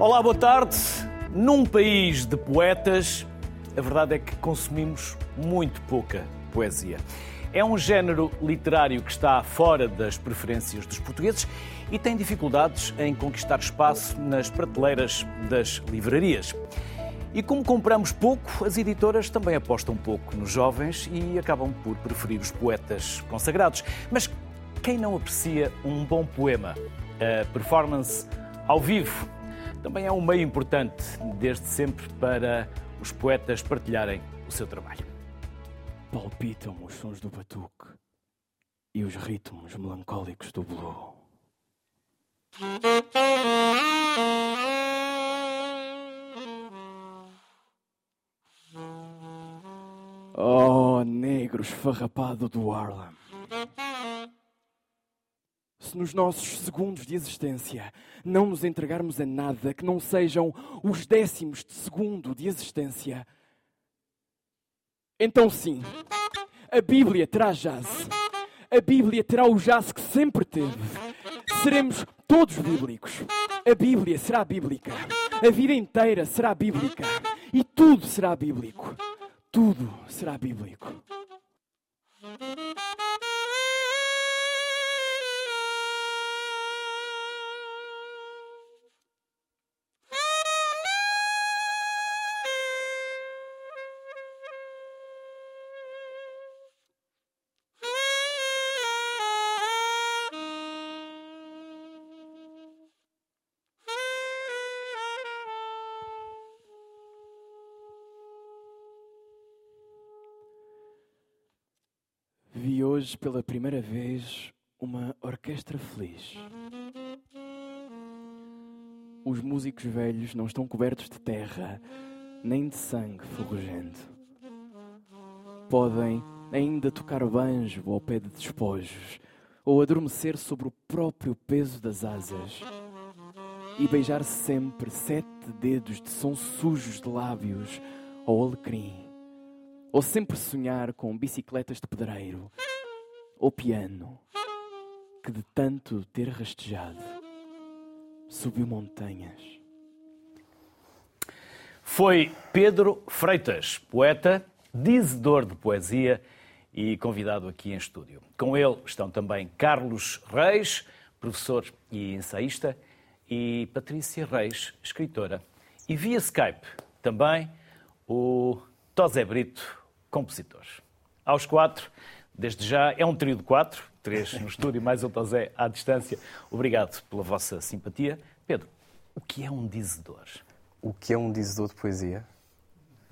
Olá, boa tarde. Num país de poetas, a verdade é que consumimos muito pouca poesia. É um género literário que está fora das preferências dos portugueses e tem dificuldades em conquistar espaço nas prateleiras das livrarias. E como compramos pouco, as editoras também apostam pouco nos jovens e acabam por preferir os poetas consagrados. Mas quem não aprecia um bom poema? A performance ao vivo também é um meio importante, desde sempre, para os poetas partilharem o seu trabalho. Palpitam os sons do batuque e os ritmos melancólicos do blue. Oh, negro esfarrapado do Harlem. Se nos nossos segundos de existência não nos entregarmos a nada que não sejam os décimos de segundo de existência, então sim, a Bíblia terá jazz. A Bíblia terá o jazz que sempre teve. Seremos todos bíblicos. A Bíblia será bíblica. A vida inteira será bíblica. E tudo será bíblico. Tudo será bíblico. Hoje pela primeira vez uma orquestra feliz. Os músicos velhos não estão cobertos de terra, nem de sangue ferrugente. Podem ainda tocar banjo ao pé de despojos, ou adormecer sobre o próprio peso das asas, e beijar sempre sete dedos de som sujos de lábios ao alecrim ou sempre sonhar com bicicletas de pedreiro. Ou piano, que de tanto ter rastejado, subiu montanhas. Foi Pedro Freitas, poeta, dizedor de poesia e convidado aqui em estúdio. Com ele estão também Carlos Reis, professor e ensaísta, e Patrícia Reis, escritora. E via Skype também o Tosé Brito, compositor. Aos quatro, desde já, é um trio de quatro, três no estúdio, mais o Tosé à distância. Obrigado pela vossa simpatia. Pedro, o que é um dizedor? O que é um dizedor de poesia?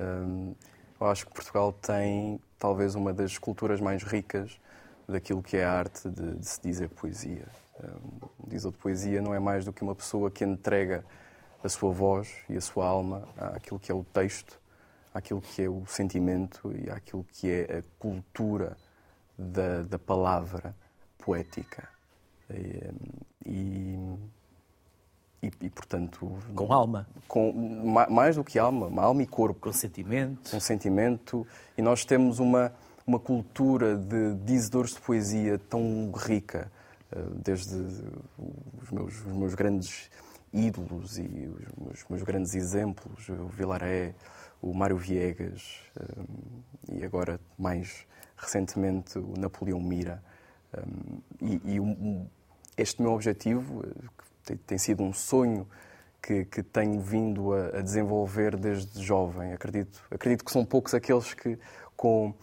Hum, eu acho que Portugal tem talvez uma das culturas mais ricas daquilo que é a arte de, de se dizer poesia. Um dizedor de poesia não é mais do que uma pessoa que entrega a sua voz e a sua alma àquilo que é o texto àquilo que é o sentimento e àquilo que é a cultura da, da palavra poética. E, e, e, portanto. Com alma. Com, mais do que alma, alma e corpo. Com sentimento. Com sentimento. E nós temos uma, uma cultura de dizedores de poesia tão rica, eh, desde os meus, os meus grandes ídolos e os meus, meus grandes exemplos, o Vilaré, o Mário Viegas um, e agora mais recentemente o Napoleão Mira. Um, e, e um, este meu objetivo, que tem sido um sonho que, que tenho vindo a, a, desenvolver desde jovem, acredito, acredito que são poucos aqueles que com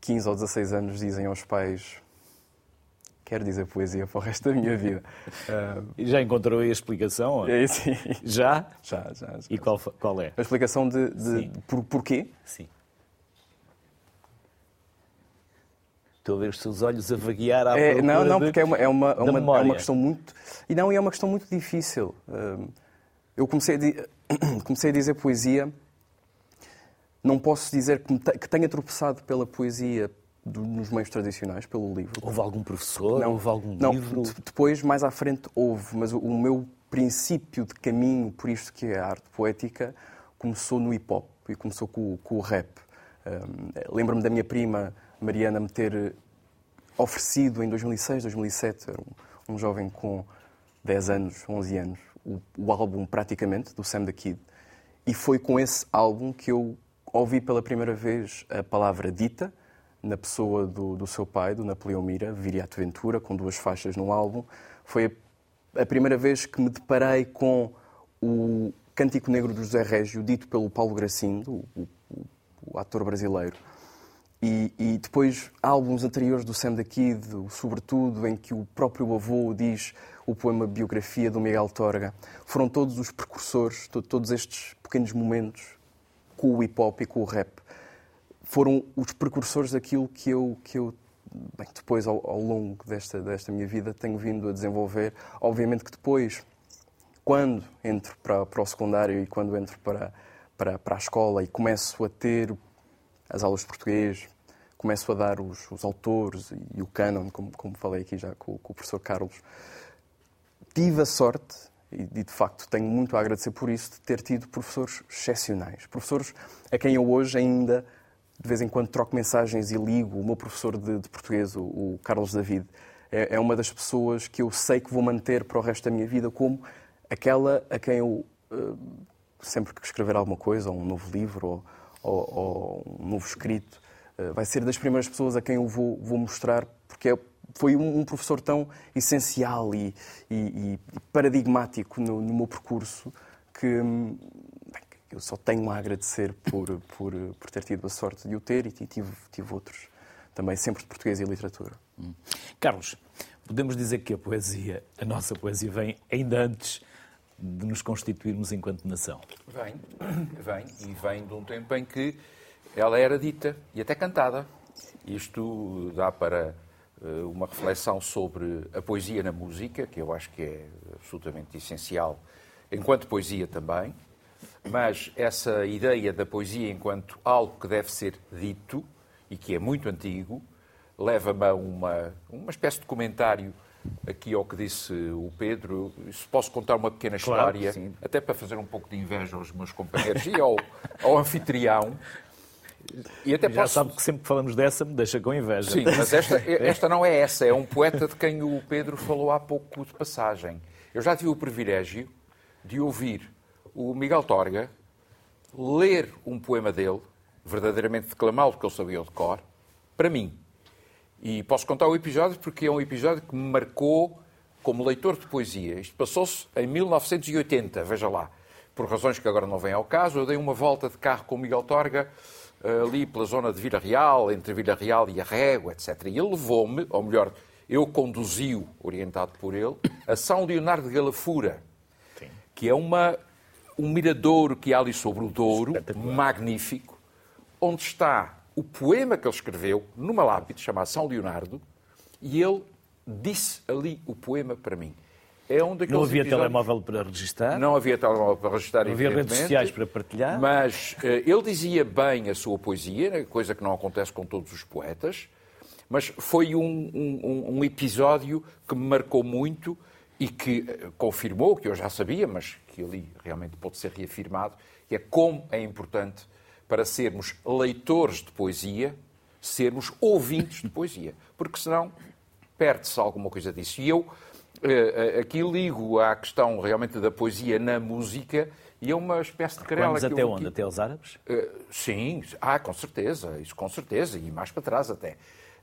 15 ou 16 anos dizem aos pais quero dizer poesia para o resto da minha vida. Uh, já encontrou aí a explicação? É, sim. Já? Já, já. já. E qual, qual é? A explicação de, de, de por, porquê? Sim. Estou a ver os seus olhos a vaguear à é, Não, não, porque é uma, é, uma, é, uma, é uma questão muito... E não, é uma questão muito difícil. Uh, eu comecei a, comecei a dizer poesia... Não posso dizer que, tenha tropeçado pela poesia nos meios tradicionais, pelo livro. Houve algum professor? Não, houve algum não, livro? Depois, mais à frente, houve, mas o, o meu princípio de caminho por isto que é a arte poética começou no hip hop e começou com, com o rap. Um, Lembro-me da minha prima Mariana me ter oferecido em 2006, 2007, era um, um jovem com 10 anos, 11 anos, o, o álbum praticamente do Sam the Kid. E foi com esse álbum que eu ouvi pela primeira vez a palavra dita, na pessoa do, do seu pai, do Napoleão Mira, Viriato Ventura, com duas faixas no álbum. Foi a, a primeira vez que me deparei com o Cântico Negro do José Régio, dito pelo Paulo Gracindo, o, o, o ator brasileiro. E, e, depois álbuns anteriores do Sam da Kid, sobretudo, em que o próprio avô diz o poema Biografia do Miguel Torga. Foram todos os precursores, todos estes pequenos momentos com o hip hop e com o rap foram os precursores daquilo que eu, que eu bem, depois, ao, ao, longo desta, desta minha vida, tenho vindo a desenvolver. Obviamente que depois, quando entro para, para o secundário e quando entro para, para, para a escola e começo a ter as aulas de português, começo a dar os, os autores e o canon, como, como falei aqui já com, com o professor Carlos, tive a sorte e de facto tenho muito a agradecer por isso, de ter tido professores excepcionais. Professores a quem eu hoje ainda de vez em quando troco mensagens e ligo. O meu professor de, de português, o, o, Carlos David, é, é, uma das pessoas que eu sei que vou manter para o resto da minha vida como aquela a quem eu, uh, sempre que escrever alguma coisa, ou um novo livro, ou, ou, ou um novo escrito, vai ser das primeiras pessoas a quem eu vou, vou mostrar, porque é, foi um, um, professor tão essencial e, e, e paradigmático no, no meu percurso que hum, eu só tenho a agradecer por, por, por ter tido a sorte de o ter e tive, tive outros também, sempre de português e literatura. Hum. Carlos, podemos dizer que a poesia, a nossa poesia, vem ainda antes de nos constituirmos enquanto nação? Vem, vem, e vem de um tempo em que ela era dita e até cantada. Isto dá para uh, uma reflexão sobre a poesia na música, que eu acho que é absolutamente essencial, enquanto poesia também, mas essa ideia da poesia enquanto algo que deve ser dito e que é muito antigo leva-me a uma, uma espécie de comentário aqui ao que disse o Pedro. Se posso contar uma pequena claro, história, sim. até para fazer um pouco de inveja aos meus companheiros e ao, ao anfitrião. E até Já posso... sabe que sempre que falamos dessa me deixa com inveja. Sim, mas esta, esta não é essa. É um poeta de quem o Pedro falou há pouco de passagem. Eu já tive o privilégio de ouvir o Miguel Torga ler um poema dele, verdadeiramente declamá-lo, porque ele sabia de cor, para mim. E posso contar o episódio porque é um episódio que me marcou como leitor de poesia. Isto passou-se em 1980, veja lá. Por razões que agora não vêm ao caso, eu dei uma volta de carro com o Miguel Torga ali pela zona de Vila Real, entre Vila Real e Arrego, etc. E ele levou-me, ou melhor, eu conduzi-o, orientado por ele, a São Leonardo de Galafura, Sim. que é uma um miradouro que há ali sobre o Douro, magnífico, onde está o poema que ele escreveu numa lápide chamada São Leonardo, e ele disse ali o poema para mim. É um daqueles não havia episódios... telemóvel para registrar? Não havia telemóvel para registrar, Não havia redes sociais para partilhar? Mas uh, ele dizia bem a sua poesia, né, coisa que não acontece com todos os poetas, mas foi um, um, um episódio que me marcou muito e que eh, confirmou, que eu já sabia, mas que ali realmente pode ser reafirmado, que é como é importante para sermos leitores de poesia, sermos ouvintes de poesia, porque senão perde-se alguma coisa disso. E eu aqui ligo à questão realmente da poesia na música e é uma espécie de querela. Vamos até onde? Até aos árabes? sim, ah, com certeza, isso com certeza, e mais para trás até.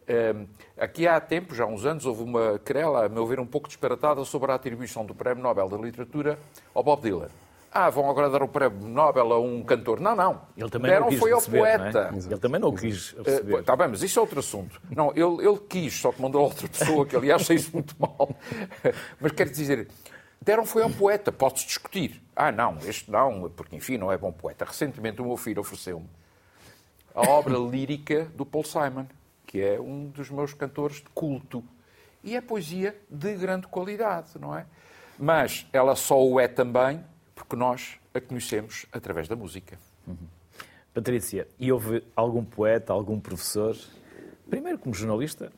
Ehm, aqui há tempo, já há uns anos, houve uma querela, a meu ver, um pouco disparatada sobre a atribuição do Prémio Nobel da Literatura ao Bob Dylan. Ah, vão agora dar o Prémio Nobel a um cantor. Não, não. Ele também Deram não quis foi receber, ao poeta. É? Ele também não quis receber. Está bem, mas isso é outro assunto. Não, ele, ele quis, só que mandou a outra pessoa, que aliás isso muito mal. Mas quero dizer, deram foi ao poeta, pode-se discutir. Ah, não, este não, porque enfim, não é bom poeta. Recentemente o meu filho ofereceu-me a obra lírica do Paul Simon que é um dos meus cantores de culto. E é poesia de grande qualidade, não é? Mas ela só o é também porque nós a conhecemos através da música. Uhum. Patrícia, e houve algum poeta, algum professor, primeiro como jornalista,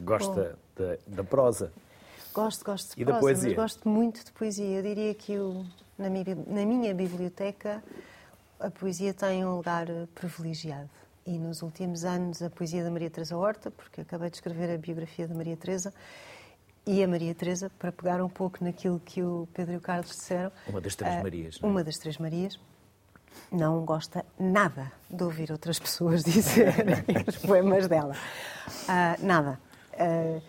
gosta da, da, prosa? Gosto, gosto de e prosa, da poesia. mas gosto muito de poesia. Eu diria que eu, na, minha, na minha biblioteca a poesia tem um lugar privilegiado e nos últimos anos a poesia da Maria Teresa Horta, porque acabei de escrever a biografia da Maria Teresa, e a Maria Teresa, para pegar um pouco naquilo que o Pedro e o Carlos disseram. Uma das Três uh, Marias. Uma das Três Marias. Não gosta nada de ouvir outras pessoas dizerem os poemas dela. Uh, nada. Uh,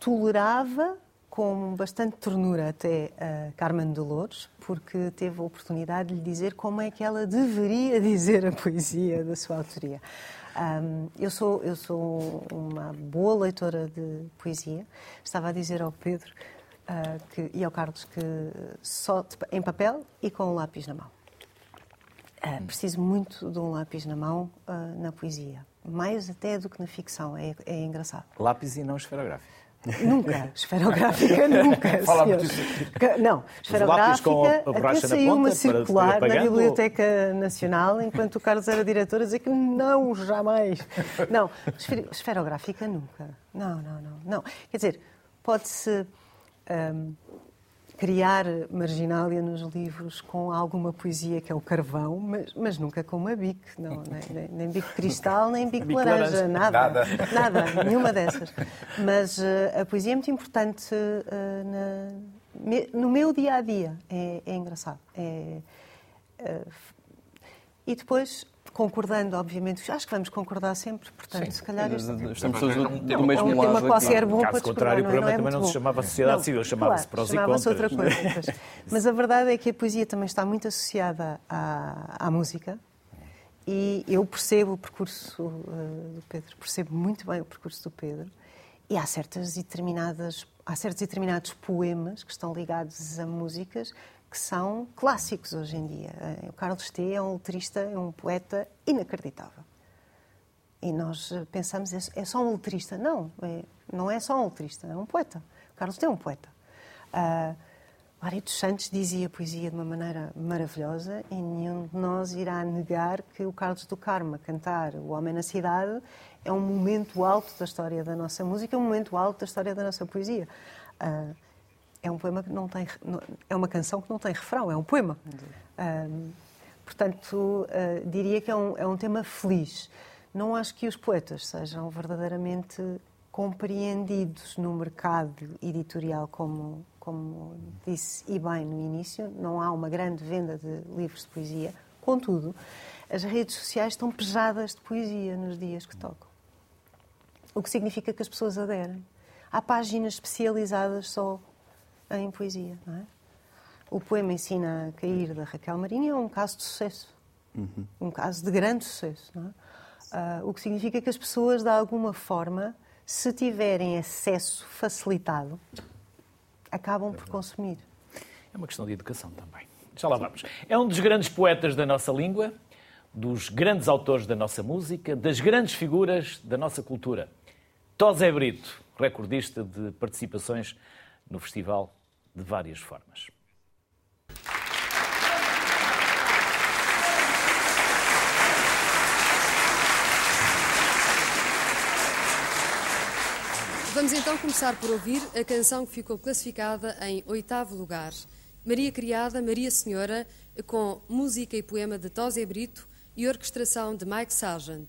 tolerava com bastante ternura até a Carmen Dolores, porque teve a oportunidade de lhe dizer como é que ela deveria dizer a poesia da sua autoria. Um, eu, sou, eu sou uma boa leitora de poesia. Estava a dizer ao Pedro uh, que, e ao Carlos que só em papel e com um lápis na mão. Uh, preciso muito de um lápis na mão uh, na poesia. Mais até do que na ficção. É, é engraçado. Lápis e não esferográfico. Nunca, esferográfica nunca. Não, esferográfica até saiu uma circular na Biblioteca Nacional, enquanto o Carlos era diretor, a dizer que não, jamais. Não, esferográfica nunca. Não, não, não. não. Quer dizer, pode-se. Um, criar marginália nos livros com alguma poesia que é o carvão, mas, mas nunca com uma bique, não, nem, nem bico cristal, nem bico, bico laranja, laranja, nada, nada, nada, nenhuma dessas. Mas uh, a poesia é muito importante uh, na, me, no meu dia a dia, é, é engraçado. É, uh, e depois concordando, obviamente, acho que vamos concordar sempre, portanto, Sim. se calhar este... estamos todos do, do mesmo é um tema qualquer bom Caso para contrário, o programa não é, também não se chamava Sociedade não, Civil, chamava-se claro, Prós e Contras. outra coisa. Mas a verdade é que a poesia também está muito associada à, à música e eu percebo o percurso uh, do Pedro, percebo muito bem o percurso do Pedro e há certas determinadas há certos determinados poemas que estão ligados a músicas que são clássicos hoje em dia. Eh, o Carlos T. é um letrista, é um poeta inacreditável. E nós eh, pensamos, é só um letrista. Não, é, não é só um letrista, é um poeta. O Carlos T. é um poeta. Uh, Mário dos Santos dizia poesia de uma maneira maravilhosa e nenhum de nós irá negar que o Carlos do Carmo cantar O Homem na Cidade é um momento alto da história da nossa música, é um momento alto da história da nossa poesia. Uh, é um poema que não tem é uma canção que não tem refrão é um poema. Um, portanto uh, diria que é um, é um tema feliz. Não acho que os poetas sejam verdadeiramente compreendidos no mercado editorial como como disse e bem no início não há uma grande venda de livros de poesia. Contudo as redes sociais estão pesadas de poesia nos dias que tocam. O que significa que as pessoas aderem. Há páginas especializadas só em poesia. Não é? O poema Ensina a Cair, da Raquel Marinho, é um caso de sucesso. Uhum. Um caso de grande sucesso. Não é? uh, o que significa que as pessoas, de alguma forma, se tiverem acesso facilitado, acabam por consumir. É uma questão de educação também. Já lá vamos. É um dos grandes poetas da nossa língua, dos grandes autores da nossa música, das grandes figuras da nossa cultura. Tosé Brito, recordista de participações no festival de várias formas. Vamos então começar por ouvir a canção que ficou classificada em oitavo lugar. Maria Criada, Maria Senhora, com música e poema de Tosé Brito e orquestração de Mike Sargent.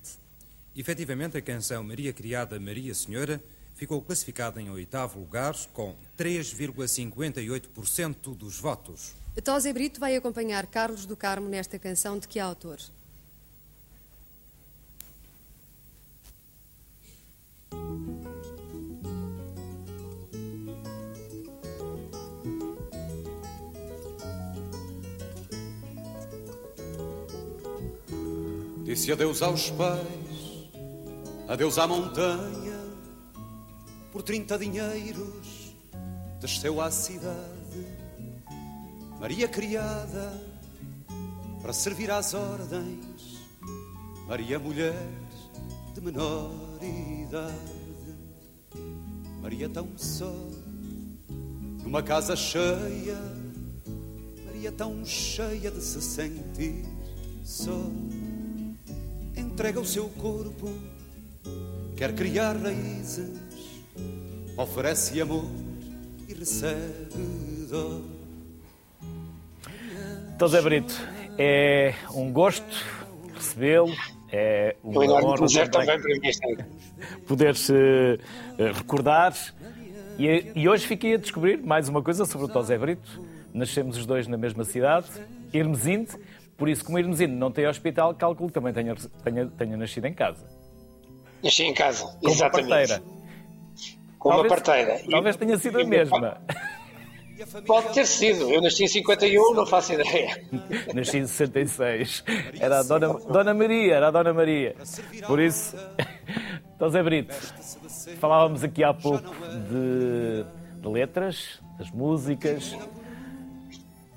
Efetivamente, a canção Maria Criada, Maria Senhora ficou classificada em oitavo lugar, com 3,58% dos votos. Tosé Brito vai acompanhar Carlos do Carmo nesta canção de que autor? Disse adeus aos pais, adeus à montanha por trinta dinheiros desceu à cidade, Maria criada para servir às ordens, Maria mulher de menor idade, Maria tão só numa casa cheia, Maria tão cheia de se sentir só, entrega o seu corpo, quer criar raízes oferece amor e recebe dor. Então, Zé Brito, é um gosto recebê-lo. É uma honra prazer também para mim poder-se eh, recordar E, e hoje fiquei a descobrir mais uma coisa sobre o Tosé Brito. Nascemos os dois na mesma cidade, Hermesinde, por isso, como Hermesinde não tem hospital, calculo que também tenha, tenha, tenha nascido em casa. Nasci em casa, Com exatamente. uma parteira. Com Talvez- uma parteira. E- Talvez tenha sido a e- mesma. Pode ter sido. Eu nasci em 51, não faço ideia. Nasci em 66. Era a Dona, Dona Maria, era a Dona Maria. Por isso, então Zé Brito, falávamos aqui há pouco de, de letras, das músicas.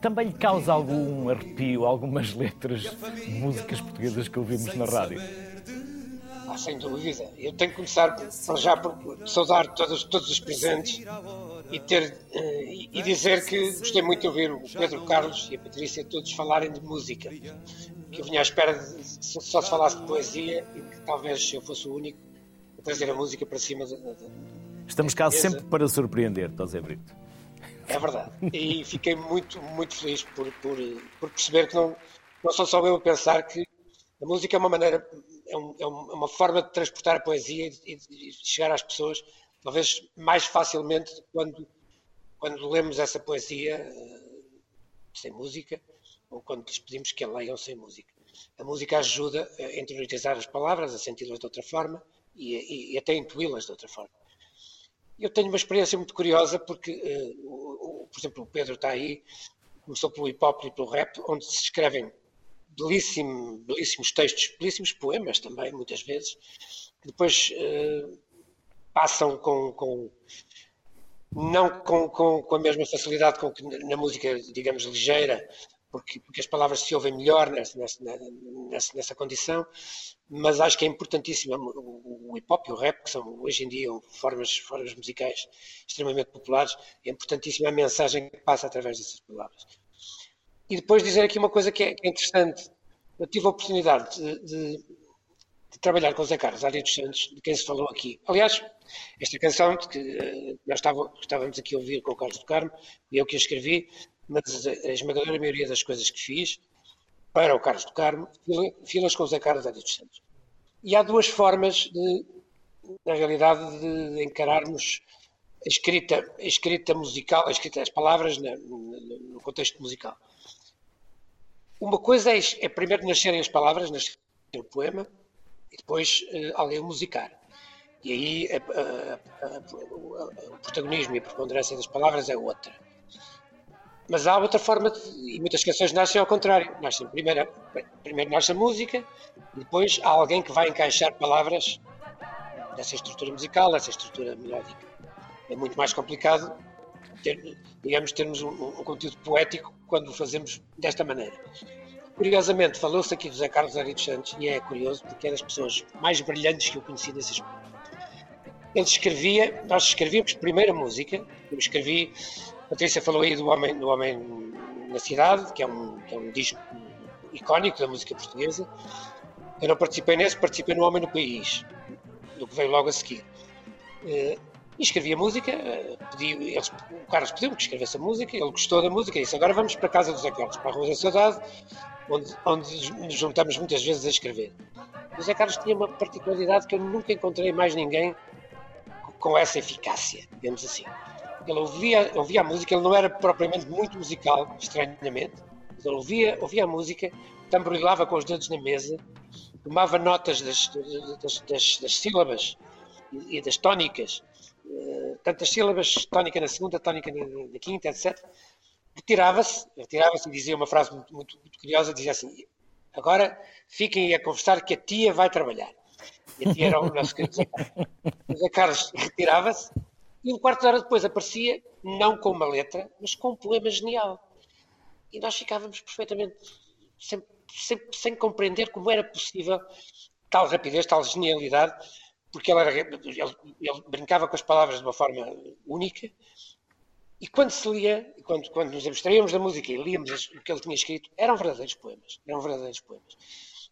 Também lhe causa algum arrepio, algumas letras de músicas portuguesas que ouvimos na rádio? Ah, sem dúvida. Eu tenho que começar por, já por saudar todos, todos os presentes e, ter, eh, e- e dizer que gostei muito de ouvir o Pedro Carlos e a Patrícia todos falarem de música. Que eu vinha à espera de se só se falasse de poesia e que talvez eu fosse o único a trazer a música para cima. de- de- Estamos cá sempre para surpreender, José Brito. É verdade. E fiquei muito, muito feliz por, por, por perceber que não, não sou só eu a pensar que a música é uma maneira, é, é um- é uma forma de transportar a poesia e de, chegar às pessoas, talvez mais facilmente quando, quando lemos essa poesia eh, sem música ou quando lhes pedimos que a leiam sem música. A música ajuda a interiorizar as palavras, a senti-las de outra forma e, e- e até intuí-las de outra forma. Eu tenho uma experiência muito curiosa porque, eh, o- o- por exemplo, o Pedro está aí, começou pelo hip hop e pelo rap, onde se escrevem belíssimo- belíssimos textos, belíssimos poemas também, muitas vezes, que depois eh, passam com, com- não com, com- com a mesma facilidade com que na música, digamos, ligeira, porque, porque as palavras se ouvem melhor nessa, nessa, nessa, condição, mas acho que é importantíssimo o, o hip hop e o rap, que são hoje em dia formas, formas musicais extremamente populares, é importantíssima a mensagem que passa através dessas palavras. E depois dizer aqui uma coisa que é, que é interessante. Eu tive a oportunidade de, de- de trabalhar com o Zé Carlos Ari dos Santos, de quem se falou aqui. Aliás, esta canção que eh, nós estava- estávamos aqui a ouvir com o Carlos do Carmo, e eu que a escrevi, mas a a esmagadora maioria das coisas que fiz para o Carlos do Carmo, fila- filas com o Zé Carlos Ari dos Santos. E há duas formas de, na realidade, de encararmos a escrita, a escrita musical, a escrita, as palavras no contexto musical. Uma coisa é, é primeiro nascerem as palavras, nascer o poema, e depois eh, alguém o musicar. E aí o- protagonismo e a preponderância das palavras é outra. Mas há outra forma, de, e muitas canções nascem ao contrário. Nascem primeiro, primeiro nasce a música, depois há alguém que vai encaixar palavras dessa estrutura musical, dessa estrutura melódica. É muito mais complicado, ter, digamos, termos um, um conteúdo poético quando o fazemos desta maneira. Curiosamente, falou-se aqui do Zé Carlos Ari dos Santos, e é curioso porque é das pessoas mais brilhantes que eu conheci nesse. Ele escrevia, nós escrevíamos primeiro a música, eu escrevi, Patrícia falou aí do Homem, do Homem na Cidade, que é, um, que é um disco icónico da música portuguesa. Eu não participei nesse, participei no Homem no País, do que veio logo a seguir. E escrevi a música, eh, pedi, eles, o Carlos pediu-me que escrevesse a música, ele gostou da música e disse: Agora vamos para a casa do Zé Carlos, para a Rua da Saudade, onde, onde nos juntamos muitas vezes a escrever. O Zé Carlos tinha uma particularidade que eu nunca encontrei mais ninguém com essa eficácia, digamos assim. Ele ouvia, ouvia a música, ele não era propriamente muito musical, estranhamente, mas ele ouvia, ouvia a música, tamborilava com os dedos na mesa, tomava notas das, das, das, das sílabas e, das tónicas, tantas sílabas, tónica na segunda, tónica na, na quinta, etc. Retirava-se, retirava-se e dizia uma frase muito, muito, muito curiosa, dizia assim, agora fiquem a conversar que a tia vai trabalhar. E a tia era o nosso querido Zé Carlos. Retirava-se e um quarto de hora depois aparecia, não com uma letra, mas com um poema genial. E nós ficávamos perfeitamente sem, sem, sem compreender como era possível tal rapidez, tal genialidade, porque ele, era, ele, ele brincava com as palavras de uma forma única. E quando se lia, quando, quando nos abstraíamos da música e líamos o que ele tinha escrito, eram verdadeiros poemas. Eram verdadeiros poemas.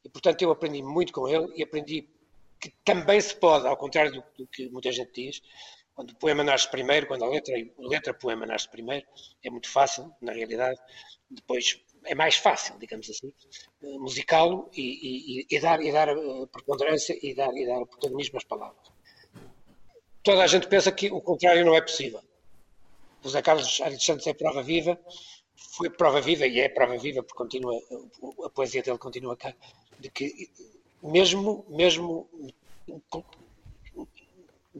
E, portanto, eu aprendi muito com ele e aprendi que também se pode, ao contrário do, do que muita gente diz, quando o poema nasce primeiro, quando a letra, a letra poema nasce primeiro, é muito fácil, na realidade, depois é mais fácil, digamos assim, eh, musicá-lo e, e- e dar, e dar eh, preponderância e dar, e dar protagonismo às palavras. toda a gente pensa que o contrário não é possível. O José Carlos Santos é prova viva, foi prova viva e é prova viva porque continua, a poesia dele continua cá, de que mesmo, mesmo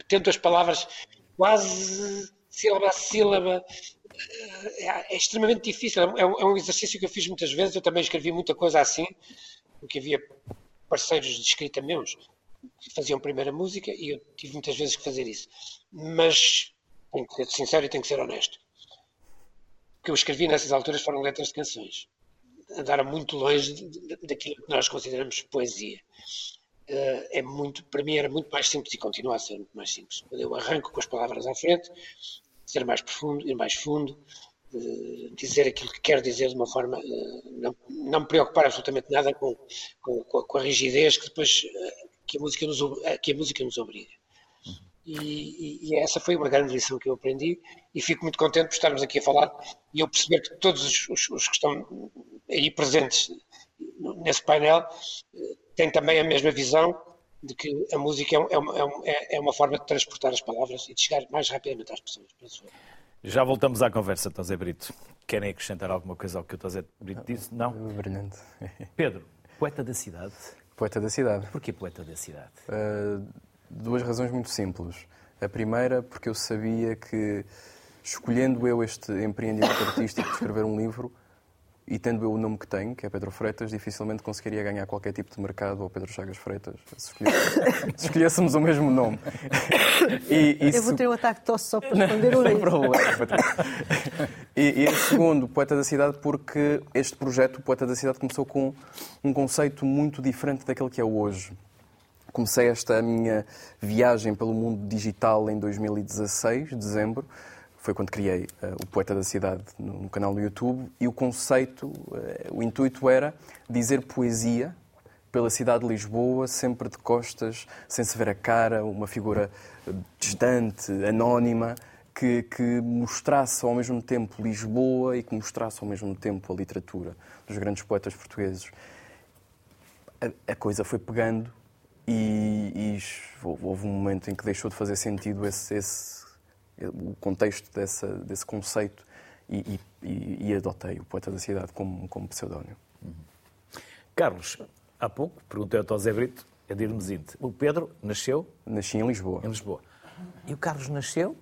tendo as palavras quase sílaba a sílaba, é, é extremamente difícil. É é um exercício que eu fiz muitas vezes. Eu também escrevi muita coisa assim, porque havia parceiros de escrita meus que faziam primeira música e eu tive muitas vezes que fazer isso. Mas tenho que ser sincero e tenho que ser honesto. O que eu escrevi nessas alturas foram letras de canções. Andaram muito longe daquilo que nós consideramos poesia. Uh, é muito, para mim era muito mais simples e continua a ser muito mais simples. Eu arranco com as palavras à frente, ser mais profundo, ir mais fundo, uh, dizer aquilo que quero dizer de uma forma, uh, não, não me preocupar absolutamente nada com, com, com a rigidez que depois que a música nos, que a música nos obriga. E, e, e, essa foi uma grande lição que eu aprendi e fico muito contente por estarmos aqui a falar e eu perceber que todos os, os, os que estão aí presentes nesse painel têm também a mesma visão de que a música é, é, uma, é, é uma forma de transportar as palavras e de chegar mais rapidamente às pessoas. Já voltamos à conversa, José Brito. Querem acrescentar alguma coisa ao que o José Brito disse? Não? Brilhante. Pedro, poeta da cidade. Poeta da cidade. Porquê poeta da cidade? Uh, duas razões muito simples. A primeira, porque eu sabia que, escolhendo eu este empreendimento artístico de escrever um livro, e tendo eu o nome que tenho, que é Pedro Freitas, dificilmente conseguiria ganhar qualquer tipo de mercado ou Pedro Chagas Freitas, se, se escolhêssemos o mesmo nome. E, e eu vou ter um ataque de tosse só para responder o livro. problema. E, e segundo, Poeta da Cidade, porque este projeto, o Poeta da Cidade, começou com um conceito muito diferente daquele que é hoje. Comecei esta minha viagem pelo mundo digital em 2016, dezembro, foi quando criei uh, o Poeta da Cidade no, no, canal do YouTube e o conceito, uh, o intuito era dizer poesia pela cidade de Lisboa, sempre de costas, sem se ver a cara, uma figura uh, distante, anónima, que, que, mostrasse ao mesmo tempo Lisboa e que mostrasse ao mesmo tempo a literatura dos grandes poetas portugueses. A, a coisa foi pegando e, e, houve um momento em que deixou de fazer sentido esse, esse o contexto dessa, desse conceito e, e, e, adotei o Poeta da Cidade como, como pseudónimo. Uhum. Carlos, há pouco perguntei ao José Brito, a dir-me o Pedro nasceu? Nasci em Lisboa. Em Lisboa. E o Carlos nasceu?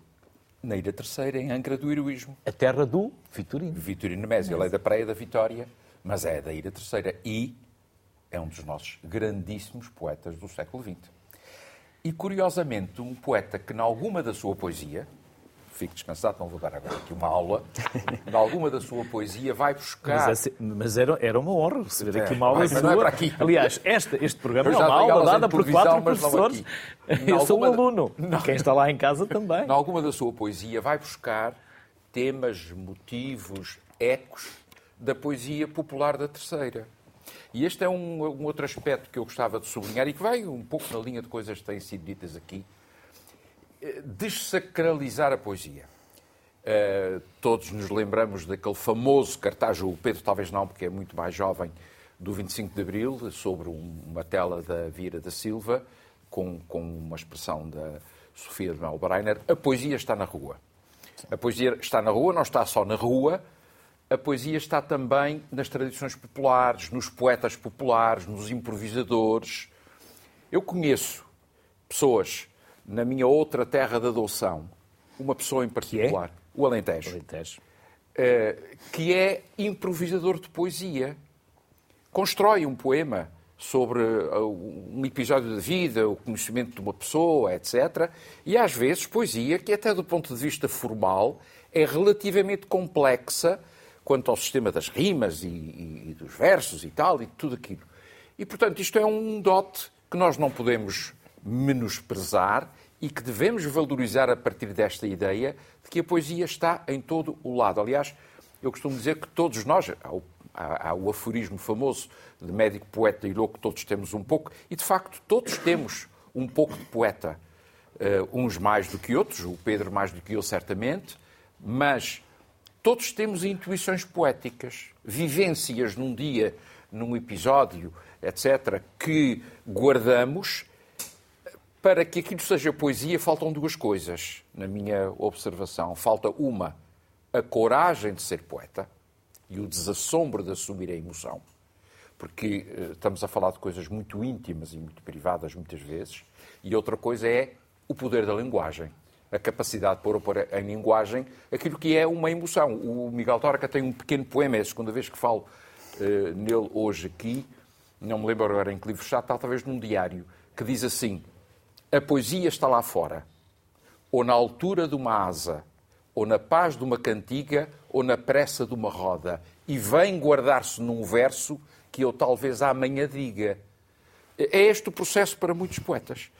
Na Ilha Terceira, em Angra do Heroísmo. A terra do Vitorino. Vitorino Mésio. Ele é da Praia da Vitória, mas é da Ilha Terceira e é um dos nossos grandíssimos poetas do século XX. E, curiosamente, um poeta que, em alguma da sua poesia, fique descansado, não vou dar agora aqui uma aula, em alguma da sua poesia vai buscar... Mas, é, mas era, era uma honra receber é, aqui uma aula mas, sua. Não é para aqui. Aliás, este, este programa é uma aula dada por quatro professores. Eu sou um aluno. Não. Quem está lá em casa também. Em alguma da sua poesia vai buscar temas, motivos, ecos da poesia popular da terceira. E este é um, um, outro aspecto que eu gostava de sublinhar e que vai um pouco na linha de coisas que têm sido ditas aqui, desacralizar a poesia. Uh, todos nos lembramos daquele famoso cartaz, o Pedro talvez não, porque é muito mais jovem, do 25 de Abril, sobre um, uma tela da Vira da Silva, com, com uma expressão da Sofia de Melbreiner. A poesia está na rua. A poesia está na rua, não está só na rua, a poesia está também nas tradições populares, nos poetas populares, nos improvisadores. Eu conheço pessoas na minha outra terra de adoção, uma pessoa em particular, é? o Alentejo, Alentejo. Uh, que é improvisador de poesia. Constrói um poema sobre uh, um episódio da vida, o conhecimento de uma pessoa, etc. E às vezes poesia que, até do ponto de vista formal, é relativamente complexa quanto ao sistema das rimas e, e, e dos versos e tal, e tudo aquilo. E, portanto, isto é um dote que nós não podemos menosprezar e que devemos valorizar a partir desta ideia de que a poesia está em todo o lado. Aliás, eu costumo dizer que todos nós, há o, há, há o aforismo famoso de médico, poeta e louco, todos temos um pouco, e de facto todos temos um pouco de poeta. Uh, uns mais do que outros, o Pedro mais do que eu, certamente, mas todos temos intuições poéticas, vivências num dia, num episódio, etc., que guardamos para que aquilo seja poesia, faltam duas coisas, na minha observação. Falta uma, a coragem de ser poeta e o desassombro de assumir a emoção, porque uh, estamos a falar de coisas muito íntimas e muito privadas, muitas vezes, e outra coisa é o poder da linguagem a capacidade de pôr, pôr em linguagem aquilo que é uma emoção. O Miguel Torca tem um pequeno poema, é a segunda vez que falo uh, nele hoje aqui, não me lembro agora em que livro está, talvez num diário, que diz assim: A poesia está lá fora, ou na altura de uma asa, ou na paz de uma cantiga, ou na pressa de uma roda, e vem guardar-se num verso que eu talvez amanhã diga. É este o processo para muitos poetas.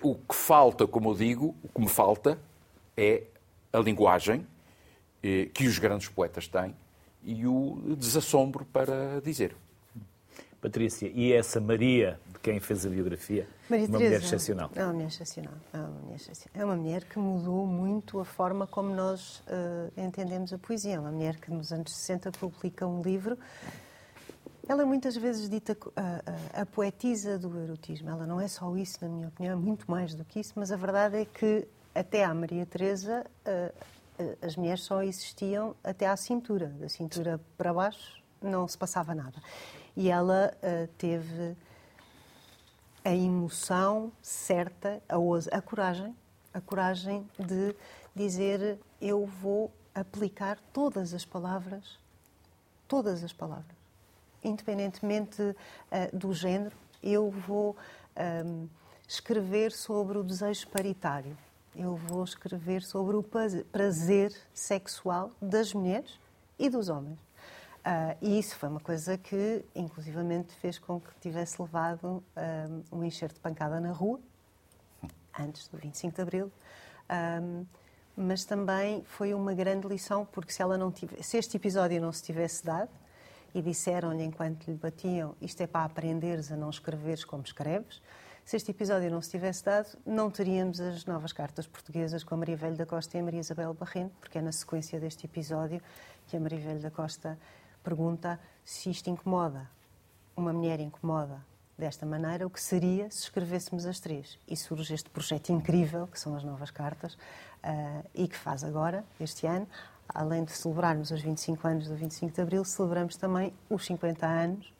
O que falta, como eu digo, o que me falta é a linguagem eh, que os grandes poetas têm e o desassombro para dizer. Patrícia, e essa Maria, quem fez a biografia, Maria uma Teresa, mulher excepcional. É uma mulher excepcional. É uma mulher excepcional. É uma mulher que mudou muito a forma como nós uh, entendemos a poesia. É uma mulher que nos anos 60 publica um livro. Ela é muitas vezes dita a, a, a poetisa do erotismo. Ela não é só isso, na minha opinião, é muito mais do que isso, mas a verdade é que até à Maria Teresa uh, as mulheres só existiam até à cintura. Da cintura para baixo não se passava nada e ela teve a emoção certa, a, a coragem, a coragem de dizer eu vou aplicar todas as palavras, todas as palavras, independentemente uh, do género, eu vou um, escrever sobre o desejo paritário, eu vou escrever sobre o prazer sexual das mulheres e dos homens. Uh, e isso foi uma coisa que, inclusivamente, fez com que tivesse levado um, um enxerto de pancada na rua, antes do 25 de Abril. Um, mas também foi uma grande lição, porque se, ela não tivesse, se este episódio não se tivesse dado, e disseram-lhe enquanto lhe batiam, isto é para aprenderes a não escreveres como escreves, se este episódio não se tivesse dado, não teríamos as novas cartas portuguesas com a Maria Velho da Costa e a Maria Isabel Barreno, porque é na sequência deste episódio que a Maria Velho da Costa pergunta se isto incomoda. Uma mulher incomoda desta maneira, o que seria se escrevêssemos as três? E surge este projeto incrível, que são as novas cartas, uh, e que faz agora, este ano, além de celebrarmos os 25 anos do 25 de Abril, celebramos também os 50 anos